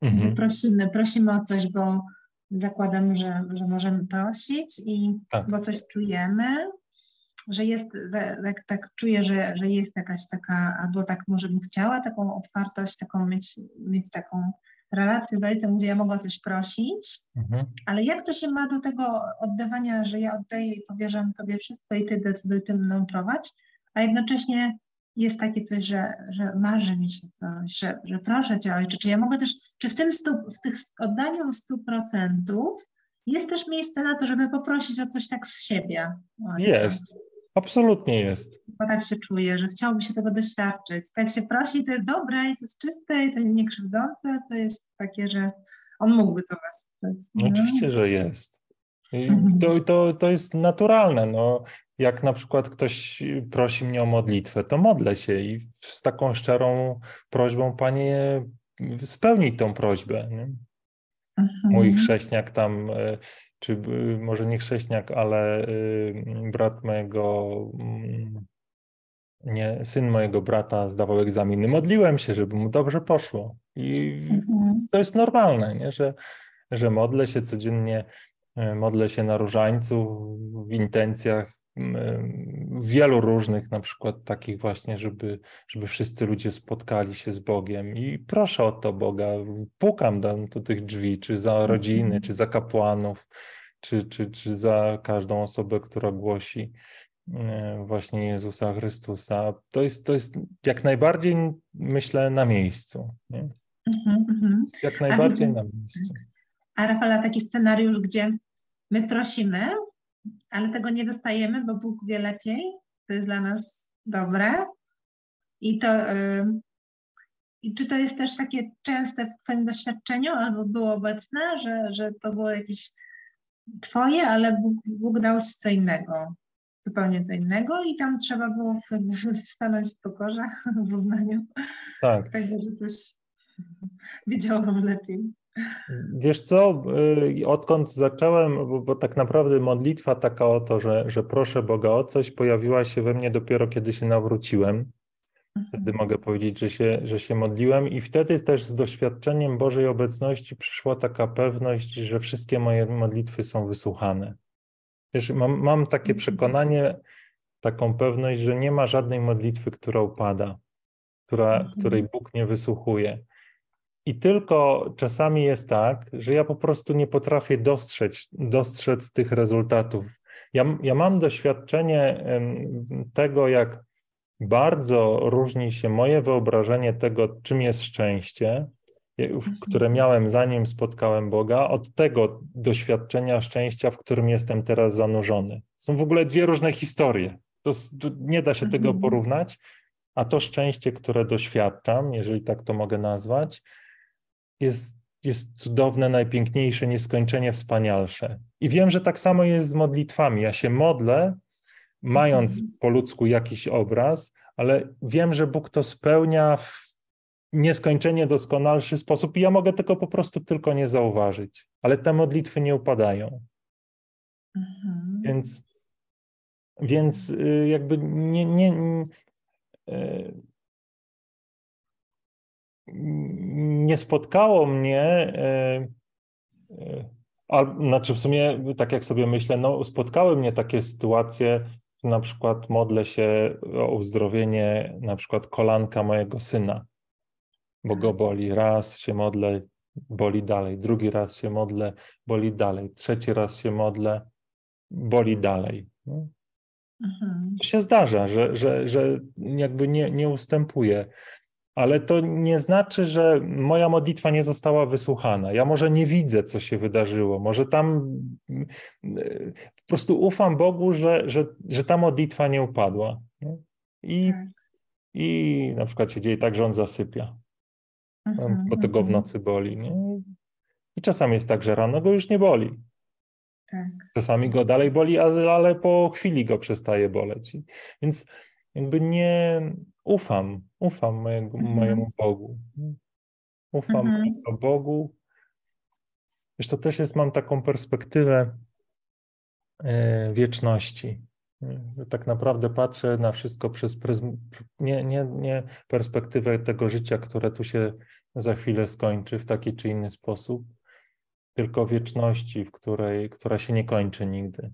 Mhm. Prosimy, prosimy o coś, bo zakładam, że, że możemy prosić i tak. bo coś czujemy, że jest, tak, tak czuję, że, że jest jakaś taka, albo tak może bym chciała taką otwartość, taką mieć, mieć taką relację z ojcem, gdzie ja mogę coś prosić, mhm. ale jak to się ma do tego oddawania, że ja oddaję i powierzam Tobie wszystko i Ty decyduj tym mną prowadź, a jednocześnie jest takie coś, że, że marzy mi się coś, że, że proszę Cię Ojcze, czy ja mogę też, czy w tym stu, w tych oddaniu 100% jest też miejsce na to, żeby poprosić o coś tak z siebie? Ojcze. Jest, absolutnie jest. Bo tak się czuję, że chciałbym się tego doświadczyć. Tak się prosi, to jest dobre i to jest czyste i to jest niekrzywdzące, to jest takie, że on mógłby to was. No, oczywiście, że jest. I mhm. to, to, to jest naturalne. No, jak na przykład ktoś prosi mnie o modlitwę, to modlę się i z taką szczerą prośbą, Panie, spełnij tą prośbę. Nie? Mhm. Mój chrześniak tam, e, czy może nie chrześniak, ale y, brat mojego, mm, nie, syn mojego brata zdawał egzaminy. Modliłem się, żeby mu dobrze poszło. I mhm. to jest normalne, nie? Że, że modlę się codziennie, e, modlę się na różańcu w intencjach wielu różnych, na przykład takich właśnie, żeby, żeby wszyscy ludzie spotkali się z Bogiem. I proszę o to Boga, pukam do, do tych drzwi, czy za rodziny, mhm. czy za kapłanów, czy, czy, czy za każdą osobę, która głosi e, właśnie Jezusa Chrystusa. To jest, to jest jak najbardziej, myślę, na miejscu. Nie? Mhm, mhm. Jak najbardziej na miejscu. A Rafała, taki scenariusz, gdzie my prosimy, ale tego nie dostajemy, bo Bóg wie lepiej, to jest dla nas dobre. I to. I czy to jest też takie częste w Twoim doświadczeniu, albo było obecne, że, że to było jakieś Twoje, ale Bóg, Bóg dał co innego, zupełnie co innego, i tam trzeba było stanąć w pokorze, (laughs) w uznaniu tak. tego, że coś wiedziało lepiej. Wiesz co, y, odkąd zacząłem, bo, bo, tak naprawdę modlitwa taka o to, że, że proszę Boga o coś, pojawiła się we mnie dopiero kiedy się nawróciłem. Wtedy mhm. mogę powiedzieć, że się, że się modliłem, i wtedy też z doświadczeniem Bożej obecności przyszła taka pewność, że wszystkie moje modlitwy są wysłuchane. Wiesz, mam, mam takie mhm. przekonanie, taką pewność, że nie ma żadnej modlitwy, która upada, która, mhm. której Bóg nie wysłuchuje. I tylko czasami jest tak, że ja po prostu nie potrafię dostrzec, dostrzec tych rezultatów. Ja, ja mam doświadczenie tego, jak bardzo różni się moje wyobrażenie tego, czym jest szczęście, mhm. które miałem zanim spotkałem Boga, od tego doświadczenia szczęścia, w którym jestem teraz zanurzony. Są w ogóle dwie różne historie. To, to nie da się tego mhm. porównać, a to szczęście, które doświadczam, jeżeli tak to mogę nazwać, jest, jest cudowne, najpiękniejsze, nieskończenie wspanialsze. I wiem, że tak samo jest z modlitwami. Ja się modlę, mając mhm. po ludzku jakiś obraz, ale wiem, że Bóg to spełnia w nieskończenie doskonalszy sposób i ja mogę tego po prostu tylko nie zauważyć. Ale te modlitwy nie upadają. Mhm. Więc, więc y, jakby nie, nie, nie nie spotkało mnie, e, e, a, znaczy w sumie, tak jak sobie myślę, no, spotkały mnie takie sytuacje, na przykład modlę się o uzdrowienie na przykład kolanka mojego syna, bo go boli. Raz się modlę, boli dalej. Drugi raz się modlę, boli dalej. Trzeci raz się modlę, boli dalej. No. Mhm. To się zdarza, że, że, że jakby nie, nie ustępuje ale to nie znaczy, że moja modlitwa nie została wysłuchana. Ja może nie widzę, co się wydarzyło, może tam y, po prostu ufam Bogu, że, że, że ta modlitwa nie upadła. I, tak. I na przykład się dzieje tak, że on zasypia, mhm, bo tego w mhm. nocy boli. Nie? I czasami jest tak, że rano go już nie boli. Tak. Czasami go dalej boli, ale po chwili go przestaje boleć. Więc jakby nie ufam, ufam mojego, mhm. mojemu Bogu. Ufam mhm. Bogu. Wiesz, to też jest, mam taką perspektywę e, wieczności. Tak naprawdę patrzę na wszystko przez pryzm, nie, nie, nie perspektywę tego życia, które tu się za chwilę skończy w taki czy inny sposób, tylko wieczności, w której, która się nie kończy nigdy.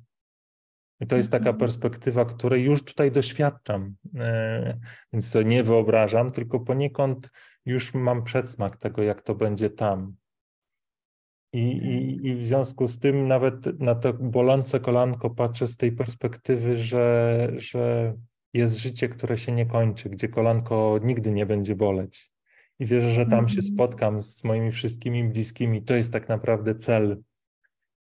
I to jest taka mhm. perspektywa, której już tutaj doświadczam, e, więc to nie wyobrażam, tylko poniekąd już mam przedsmak tego, jak to będzie tam. I, i, I w związku z tym nawet na to bolące kolanko patrzę z tej perspektywy, że, że jest życie, które się nie kończy, gdzie kolanko nigdy nie będzie boleć. I wierzę, że tam się mhm. spotkam z moimi wszystkimi bliskimi. To jest tak naprawdę cel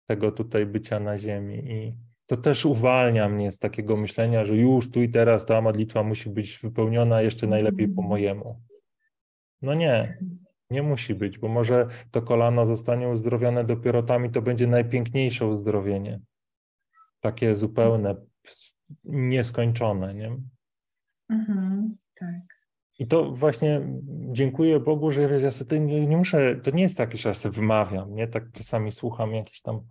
tego tutaj bycia na ziemi. I, to też uwalnia mnie z takiego myślenia, że już tu i teraz ta modlitwa musi być wypełniona jeszcze najlepiej po mojemu. No nie. Nie musi być, bo może to kolano zostanie uzdrowione dopiero tam i to będzie najpiękniejsze uzdrowienie. Takie zupełne, nieskończone, nie? Mhm, tak. I to właśnie dziękuję Bogu, że ja sobie nie, nie muszę, to nie jest tak, że ja sobie wymawiam, nie? Tak czasami słucham jakichś tam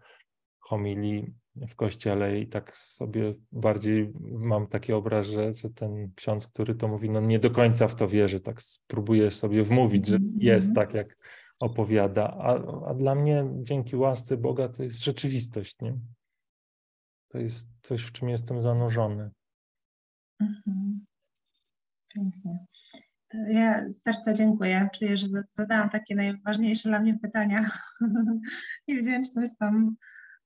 homilii w kościele i tak sobie bardziej mam taki obraz, że, że ten ksiądz, który to mówi, no nie do końca w to wierzy, tak spróbuje sobie wmówić, że Mhm, jest tak, jak opowiada, a, a dla mnie dzięki łasce Boga to jest rzeczywistość, nie? To jest coś, w czym jestem zanurzony. Mhm. Pięknie. Ja z serca dziękuję. Czuję, że zadałam takie najważniejsze dla mnie pytania (laughs) i wdzięczność Wam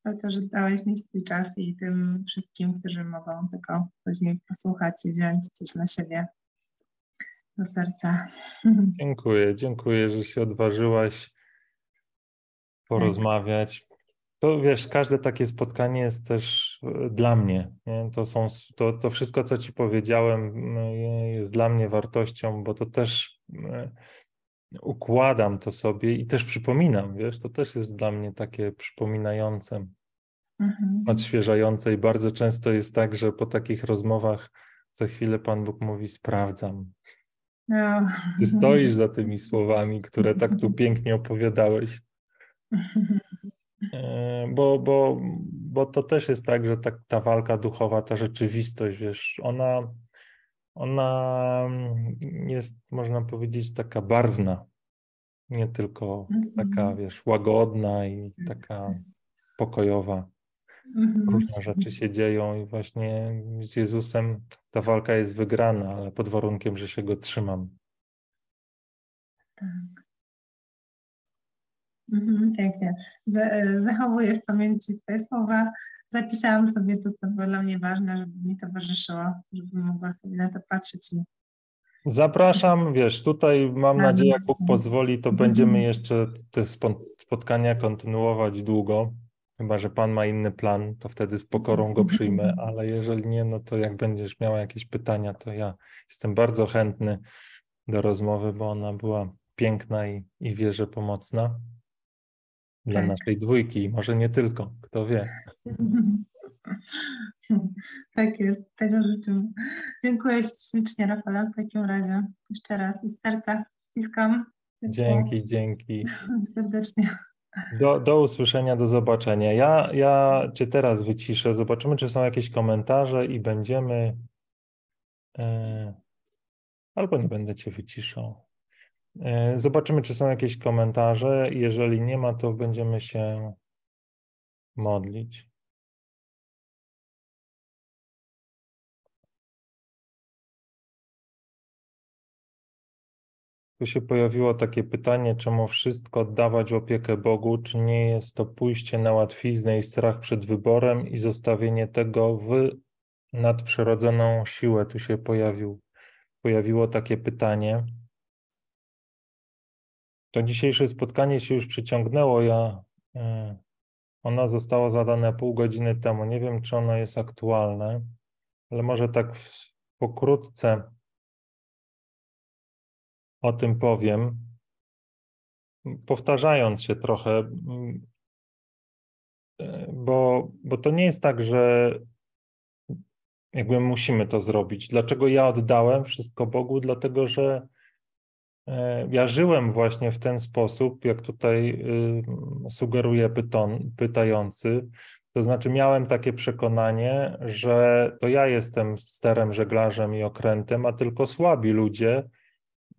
za to, że dałeś mi swój czas i tym wszystkim, którzy mogą tylko później posłuchać i wziąć coś dla siebie do serca. (laughs) Dziękuję, dziękuję, że się odważyłaś porozmawiać. To wiesz, każde takie spotkanie jest też e, dla mnie. Nie? To, są, to, to wszystko, co ci powiedziałem, m, jest dla mnie wartością, bo to też e, układam to sobie i też przypominam, wiesz, to też jest dla mnie takie przypominające, Mhm. odświeżające i bardzo często jest tak, że po takich rozmowach za chwilę Pan Bóg mówi, sprawdzam. No. Czy stoisz za tymi słowami, które tak tu (laughs) pięknie opowiadałeś? E, Bo, bo, bo to też jest tak, że ta, ta walka duchowa, ta rzeczywistość, wiesz, ona, ona jest, można powiedzieć, taka barwna, nie tylko taka, Mhm. wiesz, łagodna i taka pokojowa. Mhm. Różne rzeczy się dzieją i właśnie z Jezusem ta walka jest wygrana, ale pod warunkiem, że się go trzymam. Mhm, pięknie. E, Zachowuję w pamięci Twoje słowa. Zapisałam sobie to, co było dla mnie ważne, żeby mi towarzyszyło, żebym mogła sobie na to patrzeć i Zapraszam, wiesz, tutaj mam nadzieję, jak Bóg pozwoli, to będziemy jeszcze te spotkania kontynuować długo. Chyba, że Pan ma inny plan, to wtedy z pokorą go przyjmę, ale jeżeli nie, no to jak będziesz miała jakieś pytania, to ja jestem bardzo chętny do rozmowy, bo ona była piękna i, i wierzę pomocna dla Tak. naszej dwójki, może nie tylko, kto wie. (laughs) Tak jest, tego życzę. Dziękuję ślicznie, Rafale, w takim razie. Jeszcze raz i z serca ściskam. Dzięki, dzięki. (laughs) Serdecznie. Do, do usłyszenia, do zobaczenia. Ja, ja cię teraz wyciszę. Zobaczymy, czy są jakieś komentarze i będziemy. E, albo nie będę cię wyciszał. E, zobaczymy, czy są jakieś komentarze. Jeżeli nie ma, to będziemy się modlić. Tu się pojawiło takie pytanie, czemu wszystko oddawać w opiekę Bogu, czy nie jest to pójście na łatwiznę i strach przed wyborem i zostawienie tego w nadprzyrodzoną siłę. Tu się pojawił, pojawiło takie pytanie. To dzisiejsze spotkanie się już przyciągnęło. Ja, e, ona została zadana pół godziny temu. Nie wiem, czy ono jest aktualne, ale może tak w, pokrótce o tym powiem, powtarzając się trochę, e, bo, bo to nie jest tak, że jakby musimy to zrobić. Dlaczego ja oddałem wszystko Bogu? Dlatego, że ja żyłem właśnie w ten sposób, jak tutaj y, sugeruje pyton, pytający. To znaczy, miałem takie przekonanie, że to ja jestem sterem, żeglarzem i okrętem, a tylko słabi ludzie,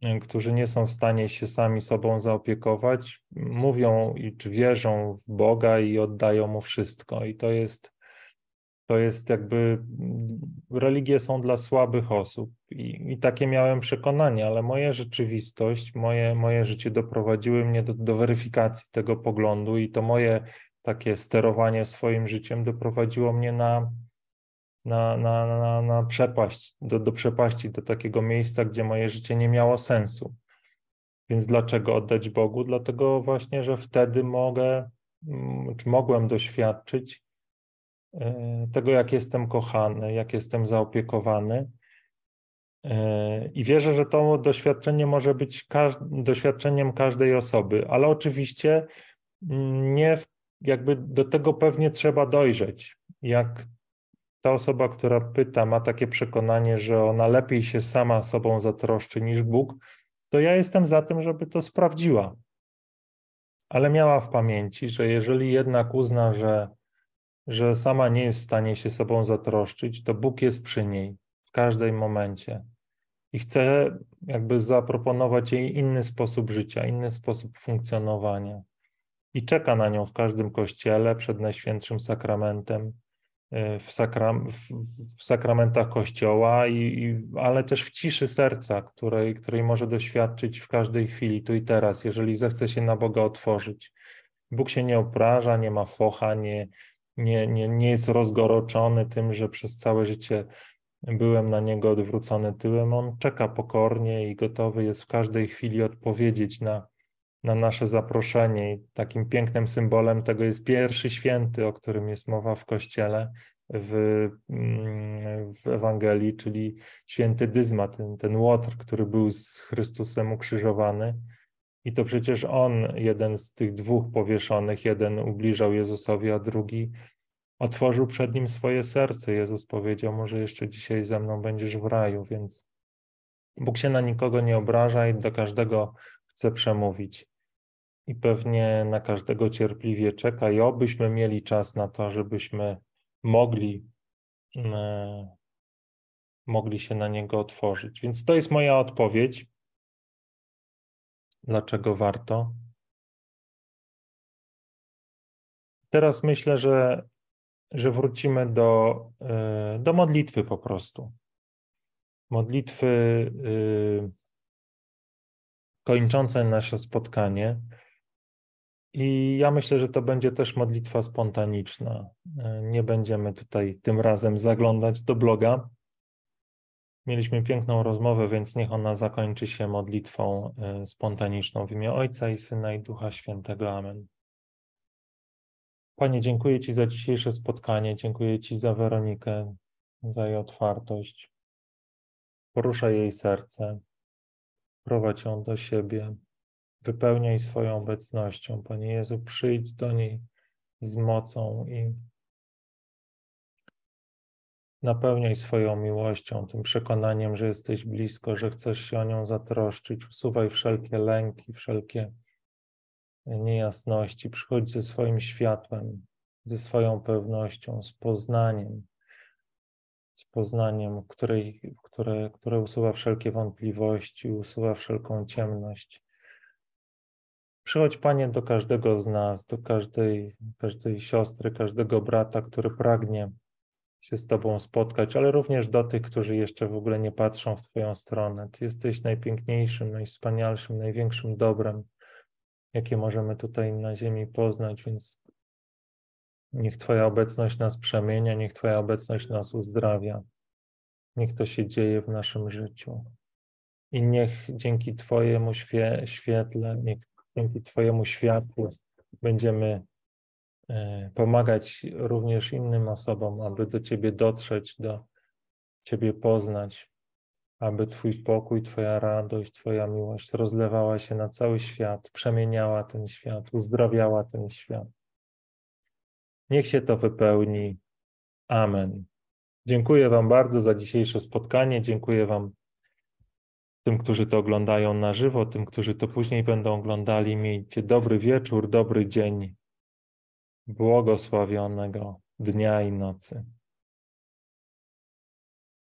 y, którzy nie są w stanie się sami sobą zaopiekować, mówią i czy wierzą w Boga i oddają mu wszystko. I to jest to jest jakby mm, religie są dla słabych osób i, i takie miałem przekonanie, ale moja rzeczywistość, moje, moje życie doprowadziły mnie do, do weryfikacji tego poglądu i to moje takie sterowanie swoim życiem doprowadziło mnie na, na, na, na, na przepaść, do, do przepaści, do takiego miejsca, gdzie moje życie nie miało sensu. Więc dlaczego oddać Bogu? Dlatego właśnie, że wtedy mogę, mm, czy mogłem doświadczyć tego, jak jestem kochany, jak jestem zaopiekowany. E, I wierzę, że to doświadczenie może być doświadczeniem każdej osoby, ale oczywiście nie, jakby do tego pewnie trzeba dojrzeć. Jak ta osoba, która pyta, ma takie przekonanie, że ona lepiej się sama sobą zatroszczy niż Bóg, to ja jestem za tym, żeby to sprawdziła. Ale miała w pamięci, że jeżeli jednak uzna, że, że sama nie jest w stanie się sobą zatroszczyć, to Bóg jest przy niej w każdym momencie i chce jakby zaproponować jej inny sposób życia, inny sposób funkcjonowania. I czeka na nią w każdym kościele przed Najświętszym Sakramentem, y, w, sakram, w, sakramentach Kościoła, i, i, ale też w ciszy serca, której, której może doświadczyć w każdej chwili, tu i teraz, jeżeli zechce się na Boga otworzyć. Bóg się nie obraża, nie ma focha, nie, nie, nie, nie jest rozgoroczony tym, że przez całe życie byłem na niego odwrócony tyłem. On czeka pokornie i gotowy jest w każdej chwili odpowiedzieć na, na nasze zaproszenie. I takim pięknym symbolem tego jest pierwszy święty, o którym jest mowa w kościele, w, mm, w Ewangelii, czyli święty Dyzma, ten, ten łotr, który był z Chrystusem ukrzyżowany. I to przecież on, jeden z tych dwóch powieszonych, jeden ubliżał Jezusowi, a drugi otworzył przed nim swoje serce. Jezus powiedział: Może jeszcze dzisiaj ze mną będziesz w raju, więc Bóg się na nikogo nie obraża i do każdego chce przemówić. I pewnie na każdego cierpliwie czeka, i obyśmy mieli czas na to, żebyśmy mogli, e, mogli się na niego otworzyć. Więc to jest moja odpowiedź. Dlaczego warto? Teraz myślę, że że wrócimy do, e, do modlitwy po prostu. Modlitwy y, kończącej nasze spotkanie. I ja myślę, że to będzie też modlitwa spontaniczna. E, nie będziemy tutaj tym razem zaglądać do bloga. Mieliśmy piękną rozmowę, więc niech ona zakończy się modlitwą e, spontaniczną w imię Ojca i Syna i Ducha Świętego. Amen. Panie, dziękuję Ci za dzisiejsze spotkanie, dziękuję Ci za Weronikę, za jej otwartość. Poruszaj jej serce, prowadź ją do siebie, wypełniaj swoją obecnością. Panie Jezu, przyjdź do niej z mocą i napełniaj swoją miłością, tym przekonaniem, że jesteś blisko, że chcesz się o nią zatroszczyć. Usuwaj wszelkie lęki, wszelkie niejasności, przychodź ze swoim światłem, ze swoją pewnością, z poznaniem, z poznaniem, której, które, które usuwa wszelkie wątpliwości, usuwa wszelką ciemność. Przychodź, Panie, do każdego z nas, do każdej, każdej siostry, każdego brata, który pragnie się z Tobą spotkać, ale również do tych, którzy jeszcze w ogóle nie patrzą w Twoją stronę. Ty jesteś najpiękniejszym, najwspanialszym, największym dobrem jakie możemy tutaj na Ziemi poznać, więc niech Twoja obecność nas przemienia, niech Twoja obecność nas uzdrawia. Niech to się dzieje w naszym życiu. I niech dzięki Twojemu świetle, niech dzięki Twojemu światłu będziemy pomagać również innym osobom, aby do Ciebie dotrzeć, do Ciebie poznać, aby Twój pokój, Twoja radość, Twoja miłość rozlewała się na cały świat, przemieniała ten świat, uzdrawiała ten świat. Niech się to wypełni. Amen. Dziękuję Wam bardzo za dzisiejsze spotkanie. Dziękuję Wam, tym, którzy to oglądają na żywo, tym, którzy to później będą oglądali. Miejcie dobry wieczór, dobry dzień, błogosławionego dnia i nocy.